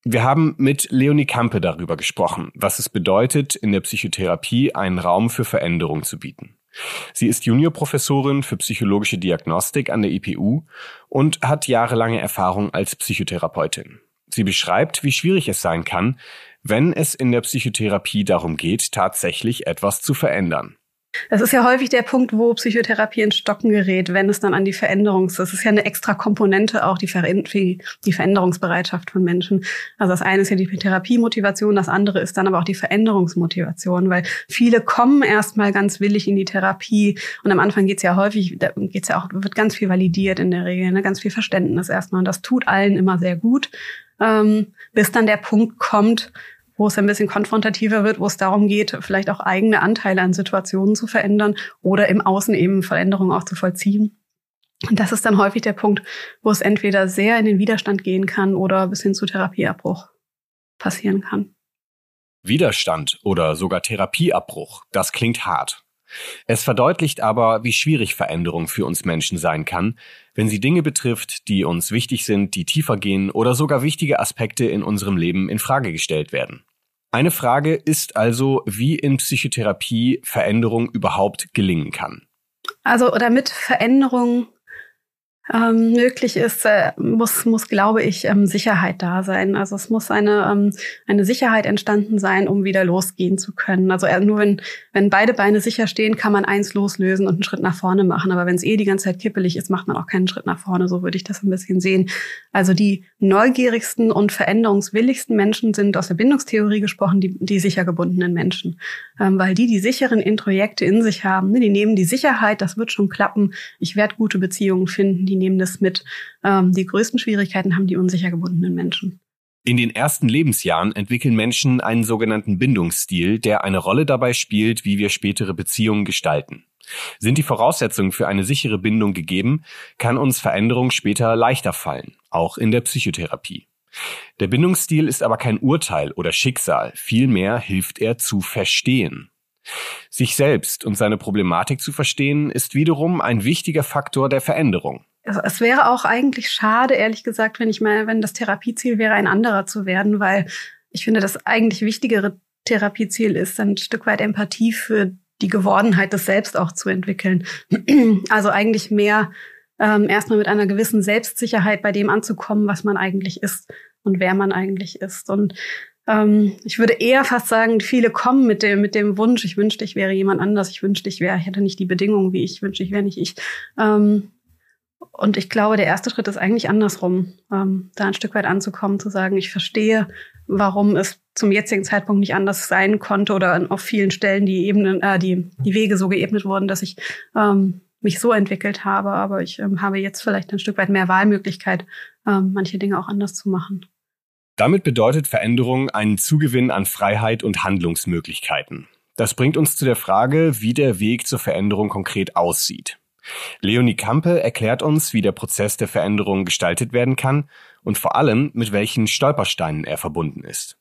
Speaker 3: Wir haben mit Leonie Kampe darüber gesprochen, was es bedeutet, in der Psychotherapie einen Raum für Veränderung zu bieten. Sie ist Juniorprofessorin für psychologische Diagnostik an der IPU und hat jahrelange Erfahrung als Psychotherapeutin. Sie beschreibt, wie schwierig es sein kann, wenn es in der Psychotherapie darum geht, tatsächlich etwas zu verändern.
Speaker 4: Das ist ja häufig der Punkt, wo Psychotherapie ins Stocken gerät, wenn es dann an die Veränderungs, das ist ja eine extra Komponente auch die, Ver die Veränderungsbereitschaft von Menschen. Also das eine ist ja die Therapiemotivation, das andere ist dann aber auch die Veränderungsmotivation, weil viele kommen erstmal ganz willig in die Therapie und am Anfang geht's ja häufig, da geht's ja auch, wird ganz viel validiert in der Regel, ne? ganz viel Verständnis erstmal und das tut allen immer sehr gut, ähm, bis dann der Punkt kommt, wo es ein bisschen konfrontativer wird, wo es darum geht, vielleicht auch eigene Anteile an Situationen zu verändern oder im Außen eben Veränderungen auch zu vollziehen. Und das ist dann häufig der Punkt, wo es entweder sehr in den Widerstand gehen kann oder bis hin zu Therapieabbruch passieren kann.
Speaker 3: Widerstand oder sogar Therapieabbruch, das klingt hart. Es verdeutlicht aber, wie schwierig Veränderung für uns Menschen sein kann, wenn sie Dinge betrifft, die uns wichtig sind, die tiefer gehen oder sogar wichtige Aspekte in unserem Leben in Frage gestellt werden. Eine Frage ist also, wie in Psychotherapie Veränderung überhaupt gelingen kann.
Speaker 4: Also damit Veränderung ähm, möglich ist, äh, muss, muss, glaube ich, ähm, Sicherheit da sein. Also es muss eine, ähm, eine Sicherheit entstanden sein, um wieder losgehen zu können. Also nur wenn, wenn beide Beine sicher stehen, kann man eins loslösen und einen Schritt nach vorne machen. Aber wenn es eh die ganze Zeit kippelig ist, macht man auch keinen Schritt nach vorne. So würde ich das ein bisschen sehen. Also die neugierigsten und veränderungswilligsten Menschen sind aus der Bindungstheorie gesprochen, die, die sicher gebundenen Menschen. Ähm, weil die die sicheren Introjekte in sich haben. Ne? Die nehmen die Sicherheit, das wird schon klappen. Ich werde gute Beziehungen finden. Die nehmen das mit. Ähm, die größten Schwierigkeiten haben die unsicher gebundenen Menschen.
Speaker 3: In den ersten Lebensjahren entwickeln Menschen einen sogenannten Bindungsstil, der eine Rolle dabei spielt, wie wir spätere Beziehungen gestalten. Sind die Voraussetzungen für eine sichere Bindung gegeben, kann uns Veränderung später leichter fallen, auch in der Psychotherapie. Der Bindungsstil ist aber kein Urteil oder Schicksal, vielmehr hilft er zu verstehen. Sich selbst und seine Problematik zu verstehen, ist wiederum ein wichtiger Faktor der Veränderung.
Speaker 4: Es wäre auch eigentlich schade, ehrlich gesagt, wenn ich mal, wenn das Therapieziel wäre, ein anderer zu werden, weil ich finde, das eigentlich wichtigere Therapieziel ist, ein Stück weit Empathie für die Gewordenheit des Selbst auch zu entwickeln. Also eigentlich mehr ähm, erstmal mit einer gewissen Selbstsicherheit bei dem anzukommen, was man eigentlich ist und wer man eigentlich ist. Und ähm, ich würde eher fast sagen, viele kommen mit dem, mit dem Wunsch, ich wünschte, ich wäre jemand anders, ich wünschte, ich wäre, ich hätte nicht die Bedingungen wie ich, ich wünschte, ich wäre nicht ich. Ähm, und ich glaube, der erste Schritt ist eigentlich andersrum, ähm, da ein Stück weit anzukommen, zu sagen, ich verstehe, warum es zum jetzigen Zeitpunkt nicht anders sein konnte oder auf vielen Stellen die Ebenen, äh, die, die Wege so geebnet wurden, dass ich ähm, mich so entwickelt habe. Aber ich ähm, habe jetzt vielleicht ein Stück weit mehr Wahlmöglichkeit, ähm, manche Dinge auch anders zu machen.
Speaker 3: Damit bedeutet Veränderung einen Zugewinn an Freiheit und Handlungsmöglichkeiten. Das bringt uns zu der Frage, wie der Weg zur Veränderung konkret aussieht. Leonie Kampe erklärt uns, wie der Prozess der Veränderung gestaltet werden kann und vor allem, mit welchen Stolpersteinen er verbunden ist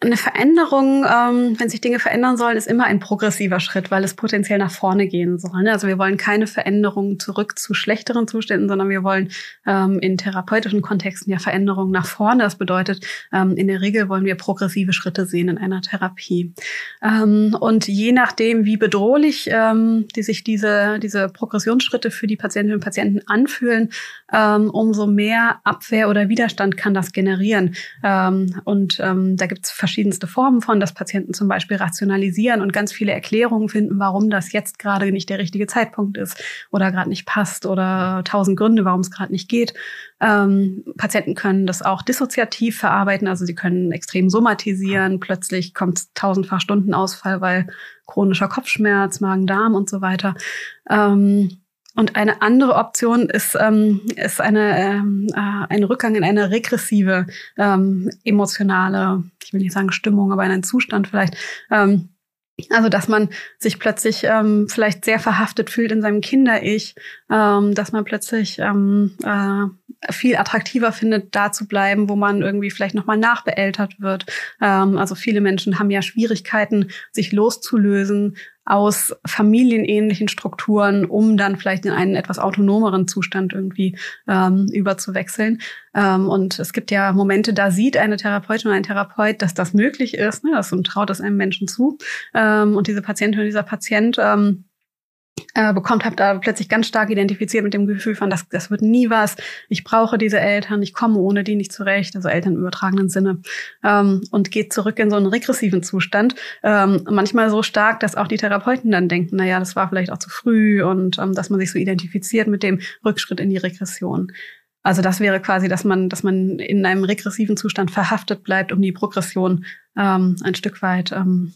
Speaker 4: eine Veränderung, ähm, wenn sich Dinge verändern sollen, ist immer ein progressiver Schritt, weil es potenziell nach vorne gehen soll. Ne? Also wir wollen keine Veränderung zurück zu schlechteren Zuständen, sondern wir wollen ähm, in therapeutischen Kontexten ja Veränderungen nach vorne. Das bedeutet, ähm, in der Regel wollen wir progressive Schritte sehen in einer Therapie. Ähm, und je nachdem, wie bedrohlich ähm, die sich diese, diese Progressionsschritte für die Patientinnen und Patienten anfühlen, ähm, umso mehr Abwehr oder Widerstand kann das generieren. Und da gibt es verschiedenste Formen von, dass Patienten zum Beispiel rationalisieren und ganz viele Erklärungen finden, warum das jetzt gerade nicht der richtige Zeitpunkt ist oder gerade nicht passt oder tausend Gründe, warum es gerade nicht geht. Ähm, Patienten können das auch dissoziativ verarbeiten, also sie können extrem somatisieren. Plötzlich kommt tausendfach Stundenausfall, weil chronischer Kopfschmerz, Magen-Darm und so weiter. Ähm, und eine andere Option ist, ähm, ist eine, ähm, äh, ein Rückgang in eine regressive ähm, emotionale, ich will nicht sagen Stimmung, aber in einen Zustand vielleicht. Ähm, also, dass man sich plötzlich ähm, vielleicht sehr verhaftet fühlt in seinem Kinder-Ich, ähm, dass man plötzlich ähm, äh, viel attraktiver findet, da zu bleiben, wo man irgendwie vielleicht nochmal nachbeeltert wird. Ähm, also viele Menschen haben ja Schwierigkeiten, sich loszulösen aus familienähnlichen Strukturen, um dann vielleicht in einen etwas autonomeren Zustand irgendwie ähm, überzuwechseln. Ähm, und es gibt ja Momente, da sieht eine Therapeutin oder ein Therapeut, dass das möglich ist, ne, das und traut das einem Menschen zu. Ähm, und diese Patientin oder dieser Patient ähm, äh, bekommt, habe da plötzlich ganz stark identifiziert mit dem Gefühl von, das, das wird nie was. Ich brauche diese Eltern, ich komme ohne die nicht zurecht, also Eltern im übertragenen Sinne, ähm, und geht zurück in so einen regressiven Zustand. Ähm, manchmal so stark, dass auch die Therapeuten dann denken, na ja, das war vielleicht auch zu früh und ähm, dass man sich so identifiziert mit dem Rückschritt in die Regression. Also das wäre quasi, dass man, dass man in einem regressiven Zustand verhaftet bleibt, um die Progression ähm, ein Stück weit ähm,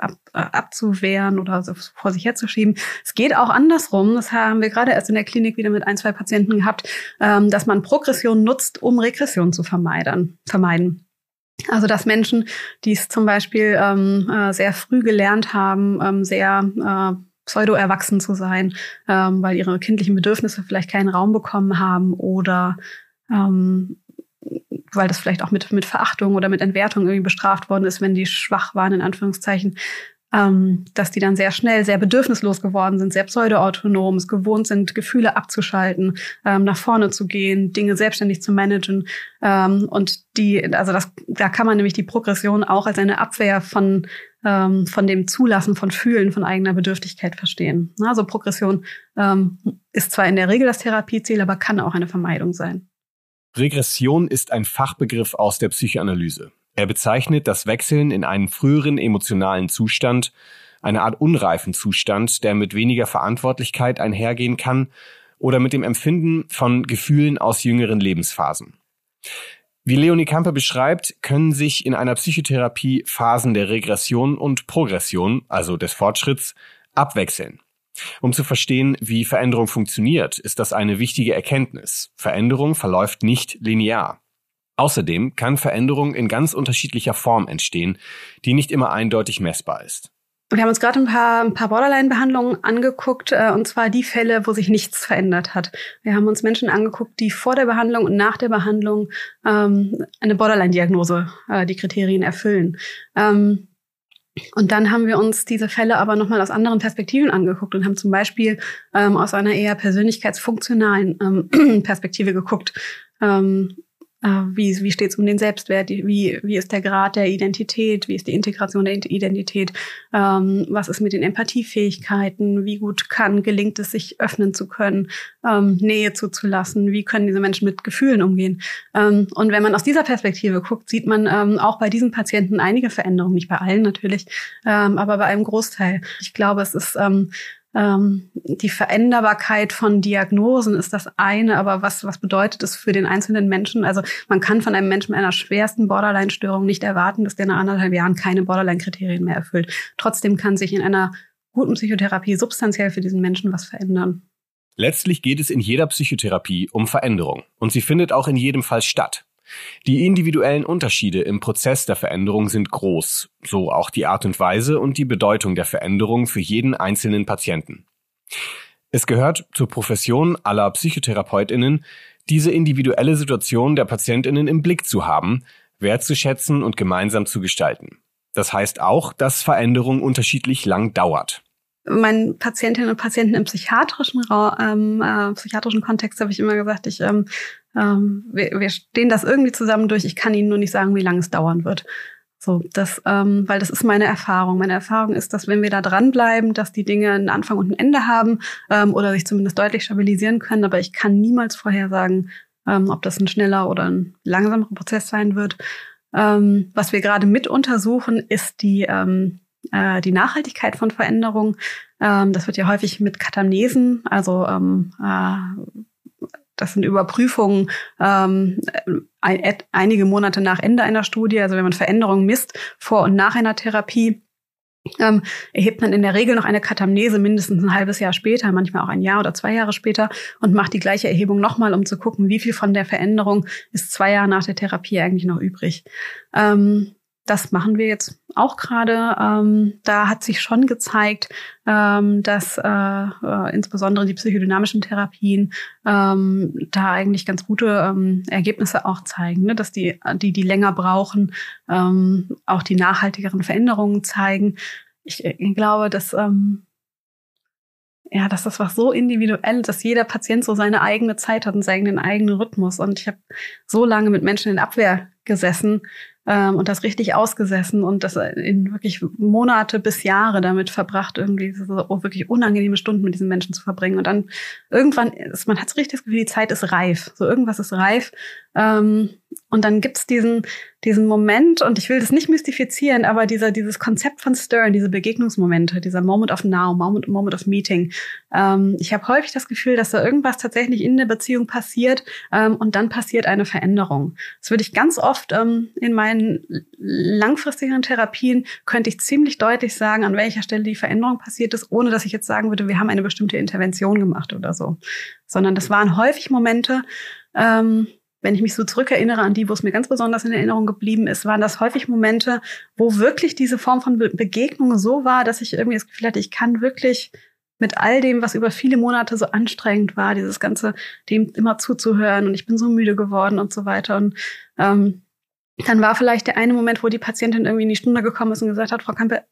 Speaker 4: ab, äh, abzuwehren oder so vor sich herzuschieben. Es geht auch andersrum. Das haben wir gerade erst in der Klinik wieder mit ein, zwei Patienten gehabt, ähm, dass man Progression nutzt, um Regression zu vermeiden. vermeiden. Also dass Menschen, die es zum Beispiel ähm, äh, sehr früh gelernt haben, ähm, sehr äh, pseudo-erwachsen zu sein, ähm, weil ihre kindlichen Bedürfnisse vielleicht keinen Raum bekommen haben oder ähm, weil das vielleicht auch mit, mit Verachtung oder mit Entwertung irgendwie bestraft worden ist, wenn die schwach waren, in Anführungszeichen, ähm, dass die dann sehr schnell sehr bedürfnislos geworden sind, sehr pseudo-autonom, es gewohnt sind, Gefühle abzuschalten, ähm, nach vorne zu gehen, Dinge selbstständig zu managen. Ähm, und die, also das, da kann man nämlich die Progression auch als eine Abwehr von, ähm, von dem Zulassen von Fühlen, von eigener Bedürftigkeit verstehen. Also Progression ähm, ist zwar in der Regel das Therapieziel, aber kann auch eine Vermeidung sein.
Speaker 3: Regression ist ein Fachbegriff aus der Psychoanalyse. Er bezeichnet das Wechseln in einen früheren emotionalen Zustand, eine Art unreifen Zustand, der mit weniger Verantwortlichkeit einhergehen kann oder mit dem Empfinden von Gefühlen aus jüngeren Lebensphasen. Wie Leonie Kampe beschreibt, können sich in einer Psychotherapie Phasen der Regression und Progression, also des Fortschritts, abwechseln. Um zu verstehen, wie Veränderung funktioniert, ist das eine wichtige Erkenntnis. Veränderung verläuft nicht linear. Außerdem kann Veränderung in ganz unterschiedlicher Form entstehen, die nicht immer eindeutig messbar ist.
Speaker 4: Wir haben uns gerade ein paar, ein paar Borderline-Behandlungen angeguckt, äh, und zwar die Fälle, wo sich nichts verändert hat. Wir haben uns Menschen angeguckt, die vor der Behandlung und nach der Behandlung ähm, eine Borderline-Diagnose, äh, die Kriterien erfüllen. Ähm, und dann haben wir uns diese Fälle aber nochmal aus anderen Perspektiven angeguckt und haben zum Beispiel ähm, aus einer eher persönlichkeitsfunktionalen ähm, Perspektive geguckt. Ähm, äh, wie, wie steht es um den Selbstwert? Wie, wie ist der Grad der Identität? Wie ist die Integration der Identität? Ähm, was ist mit den Empathiefähigkeiten? Wie gut kann, gelingt es, sich öffnen zu können, ähm, Nähe zuzulassen? Wie können diese Menschen mit Gefühlen umgehen? Ähm, und wenn man aus dieser Perspektive guckt, sieht man ähm, auch bei diesen Patienten einige Veränderungen, nicht bei allen natürlich, ähm, aber bei einem Großteil. Ich glaube, es ist ähm, die Veränderbarkeit von Diagnosen ist das eine, aber was, was bedeutet es für den einzelnen Menschen? Also man kann von einem Menschen mit einer schwersten Borderline-Störung nicht erwarten, dass der nach anderthalb Jahren keine Borderline-Kriterien mehr erfüllt. Trotzdem kann sich in einer guten Psychotherapie substanziell für diesen Menschen was verändern.
Speaker 3: Letztlich geht es in jeder Psychotherapie um Veränderung und sie findet auch in jedem Fall statt. Die individuellen Unterschiede im Prozess der Veränderung sind groß, so auch die Art und Weise und die Bedeutung der Veränderung für jeden einzelnen Patienten. Es gehört zur Profession aller Psychotherapeutinnen, diese individuelle Situation der Patientinnen im Blick zu haben, wertzuschätzen und gemeinsam zu gestalten. Das heißt auch, dass Veränderung unterschiedlich lang dauert
Speaker 4: meinen Patientinnen und Patienten im psychiatrischen, ähm, äh, psychiatrischen Kontext habe ich immer gesagt, ich, ähm, ähm, wir, wir stehen das irgendwie zusammen durch. Ich kann Ihnen nur nicht sagen, wie lange es dauern wird. So, das, ähm, weil das ist meine Erfahrung. Meine Erfahrung ist, dass wenn wir da dranbleiben, dass die Dinge einen Anfang und ein Ende haben ähm, oder sich zumindest deutlich stabilisieren können. Aber ich kann niemals vorhersagen, ähm, ob das ein schneller oder ein langsamerer Prozess sein wird. Ähm, was wir gerade mit untersuchen, ist die ähm, äh, die Nachhaltigkeit von Veränderungen. Ähm, das wird ja häufig mit Katamnesen, also ähm, äh, das sind Überprüfungen ähm, ein, einige Monate nach Ende einer Studie, also wenn man Veränderungen misst vor und nach einer Therapie. Ähm, erhebt man in der Regel noch eine Katamnese mindestens ein halbes Jahr später, manchmal auch ein Jahr oder zwei Jahre später und macht die gleiche Erhebung nochmal, um zu gucken, wie viel von der Veränderung ist zwei Jahre nach der Therapie eigentlich noch übrig. Ähm, das machen wir jetzt auch gerade. Ähm, da hat sich schon gezeigt, ähm, dass äh, äh, insbesondere die psychodynamischen Therapien ähm, da eigentlich ganz gute ähm, Ergebnisse auch zeigen, ne? dass die, die, die länger brauchen, ähm, auch die nachhaltigeren Veränderungen zeigen. Ich, ich glaube, dass ähm, ja, dass das was so individuell, dass jeder Patient so seine eigene Zeit hat und seinen eigenen Rhythmus. Und ich habe so lange mit Menschen in Abwehr gesessen ähm, und das richtig ausgesessen und das in wirklich Monate bis Jahre damit verbracht, irgendwie so wirklich unangenehme Stunden mit diesen Menschen zu verbringen. Und dann irgendwann ist, man hat so richtig das Gefühl, die Zeit ist reif. So irgendwas ist reif. Ähm, und dann gibt's diesen, diesen Moment, und ich will das nicht mystifizieren, aber dieser, dieses Konzept von Stern, diese Begegnungsmomente, dieser Moment of Now, Moment, Moment of Meeting. Ähm, ich habe häufig das Gefühl, dass da irgendwas tatsächlich in der Beziehung passiert ähm, und dann passiert eine Veränderung. Das würde ich ganz oft ähm, in meinen langfristigen Therapien, könnte ich ziemlich deutlich sagen, an welcher Stelle die Veränderung passiert ist, ohne dass ich jetzt sagen würde, wir haben eine bestimmte Intervention gemacht oder so. Sondern das waren häufig Momente, ähm, wenn ich mich so zurückerinnere an die, wo es mir ganz besonders in Erinnerung geblieben ist, waren das häufig Momente, wo wirklich diese Form von Be Begegnung so war, dass ich irgendwie das Gefühl hatte, ich kann wirklich mit all dem, was über viele Monate so anstrengend war, dieses ganze, dem immer zuzuhören und ich bin so müde geworden und so weiter. Und ähm, dann war vielleicht der eine Moment, wo die Patientin irgendwie in die Stunde gekommen ist und gesagt hat, Frau Kampe,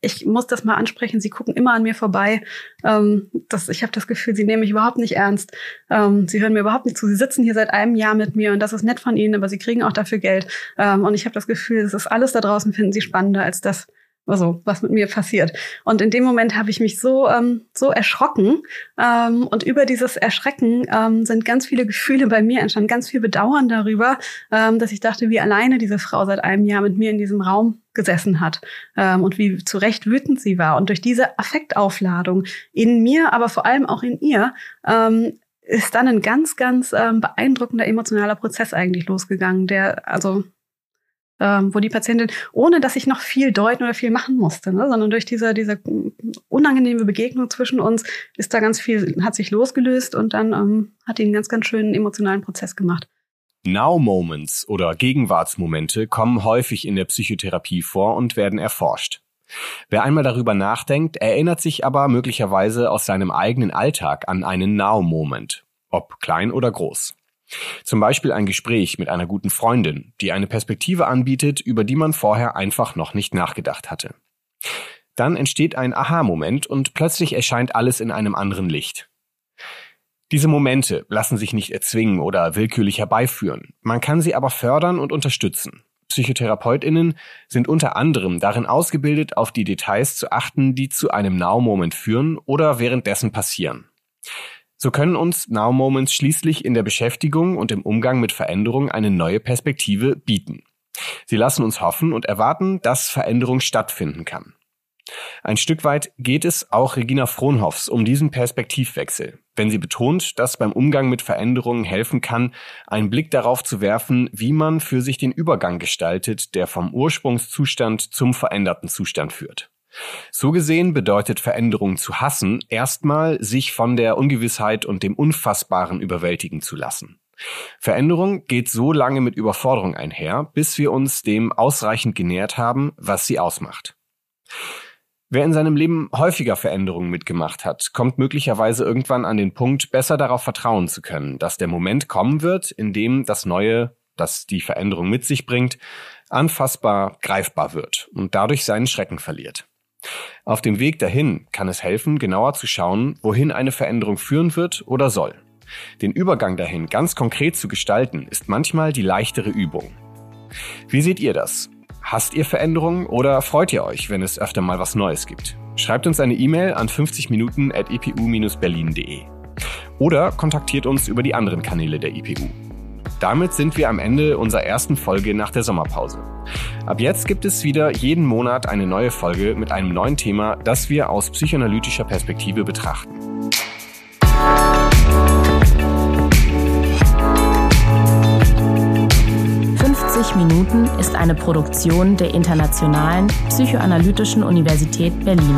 Speaker 4: ich muss das mal ansprechen. Sie gucken immer an mir vorbei. Ähm, das, ich habe das Gefühl, Sie nehmen mich überhaupt nicht ernst. Ähm, Sie hören mir überhaupt nicht zu. Sie sitzen hier seit einem Jahr mit mir und das ist nett von Ihnen, aber Sie kriegen auch dafür Geld. Ähm, und ich habe das Gefühl, das ist alles da draußen finden Sie spannender als das, also was mit mir passiert. Und in dem Moment habe ich mich so ähm, so erschrocken ähm, und über dieses Erschrecken ähm, sind ganz viele Gefühle bei mir entstanden, ganz viel Bedauern darüber, ähm, dass ich dachte, wie alleine diese Frau seit einem Jahr mit mir in diesem Raum gesessen hat ähm, und wie zu Recht wütend sie war. Und durch diese Affektaufladung in mir, aber vor allem auch in ihr, ähm, ist dann ein ganz, ganz ähm, beeindruckender emotionaler Prozess eigentlich losgegangen, der also ähm, wo die Patientin, ohne dass ich noch viel deuten oder viel machen musste, ne, sondern durch diese, diese unangenehme Begegnung zwischen uns ist da ganz viel, hat sich losgelöst und dann ähm, hat die einen ganz, ganz schönen emotionalen Prozess gemacht.
Speaker 3: Now-Moments oder Gegenwartsmomente kommen häufig in der Psychotherapie vor und werden erforscht. Wer einmal darüber nachdenkt, erinnert sich aber möglicherweise aus seinem eigenen Alltag an einen Now-Moment, ob klein oder groß. Zum Beispiel ein Gespräch mit einer guten Freundin, die eine Perspektive anbietet, über die man vorher einfach noch nicht nachgedacht hatte. Dann entsteht ein Aha-Moment und plötzlich erscheint alles in einem anderen Licht. Diese Momente lassen sich nicht erzwingen oder willkürlich herbeiführen. Man kann sie aber fördern und unterstützen. Psychotherapeutinnen sind unter anderem darin ausgebildet, auf die Details zu achten, die zu einem Now-Moment führen oder währenddessen passieren. So können uns Now Moments schließlich in der Beschäftigung und im Umgang mit Veränderung eine neue Perspektive bieten. Sie lassen uns hoffen und erwarten, dass Veränderung stattfinden kann. Ein Stück weit geht es auch Regina Frohnhoffs um diesen Perspektivwechsel, wenn sie betont, dass beim Umgang mit Veränderungen helfen kann, einen Blick darauf zu werfen, wie man für sich den Übergang gestaltet, der vom Ursprungszustand zum veränderten Zustand führt. So gesehen bedeutet Veränderung zu hassen, erstmal sich von der Ungewissheit und dem Unfassbaren überwältigen zu lassen. Veränderung geht so lange mit Überforderung einher, bis wir uns dem ausreichend genähert haben, was sie ausmacht. Wer in seinem Leben häufiger Veränderungen mitgemacht hat, kommt möglicherweise irgendwann an den Punkt, besser darauf vertrauen zu können, dass der Moment kommen wird, in dem das Neue, das die Veränderung mit sich bringt, anfassbar greifbar wird und dadurch seinen Schrecken verliert. Auf dem Weg dahin kann es helfen, genauer zu schauen, wohin eine Veränderung führen wird oder soll. Den Übergang dahin ganz konkret zu gestalten, ist manchmal die leichtere Übung. Wie seht ihr das? Hasst ihr Veränderungen oder freut ihr euch, wenn es öfter mal was Neues gibt? Schreibt uns eine E-Mail an 50 Minuten at epu-berlin.de oder kontaktiert uns über die anderen Kanäle der IPU. Damit sind wir am Ende unserer ersten Folge nach der Sommerpause. Ab jetzt gibt es wieder jeden Monat eine neue Folge mit einem neuen Thema, das wir aus psychoanalytischer Perspektive betrachten.
Speaker 5: Minuten ist eine Produktion der Internationalen Psychoanalytischen Universität Berlin.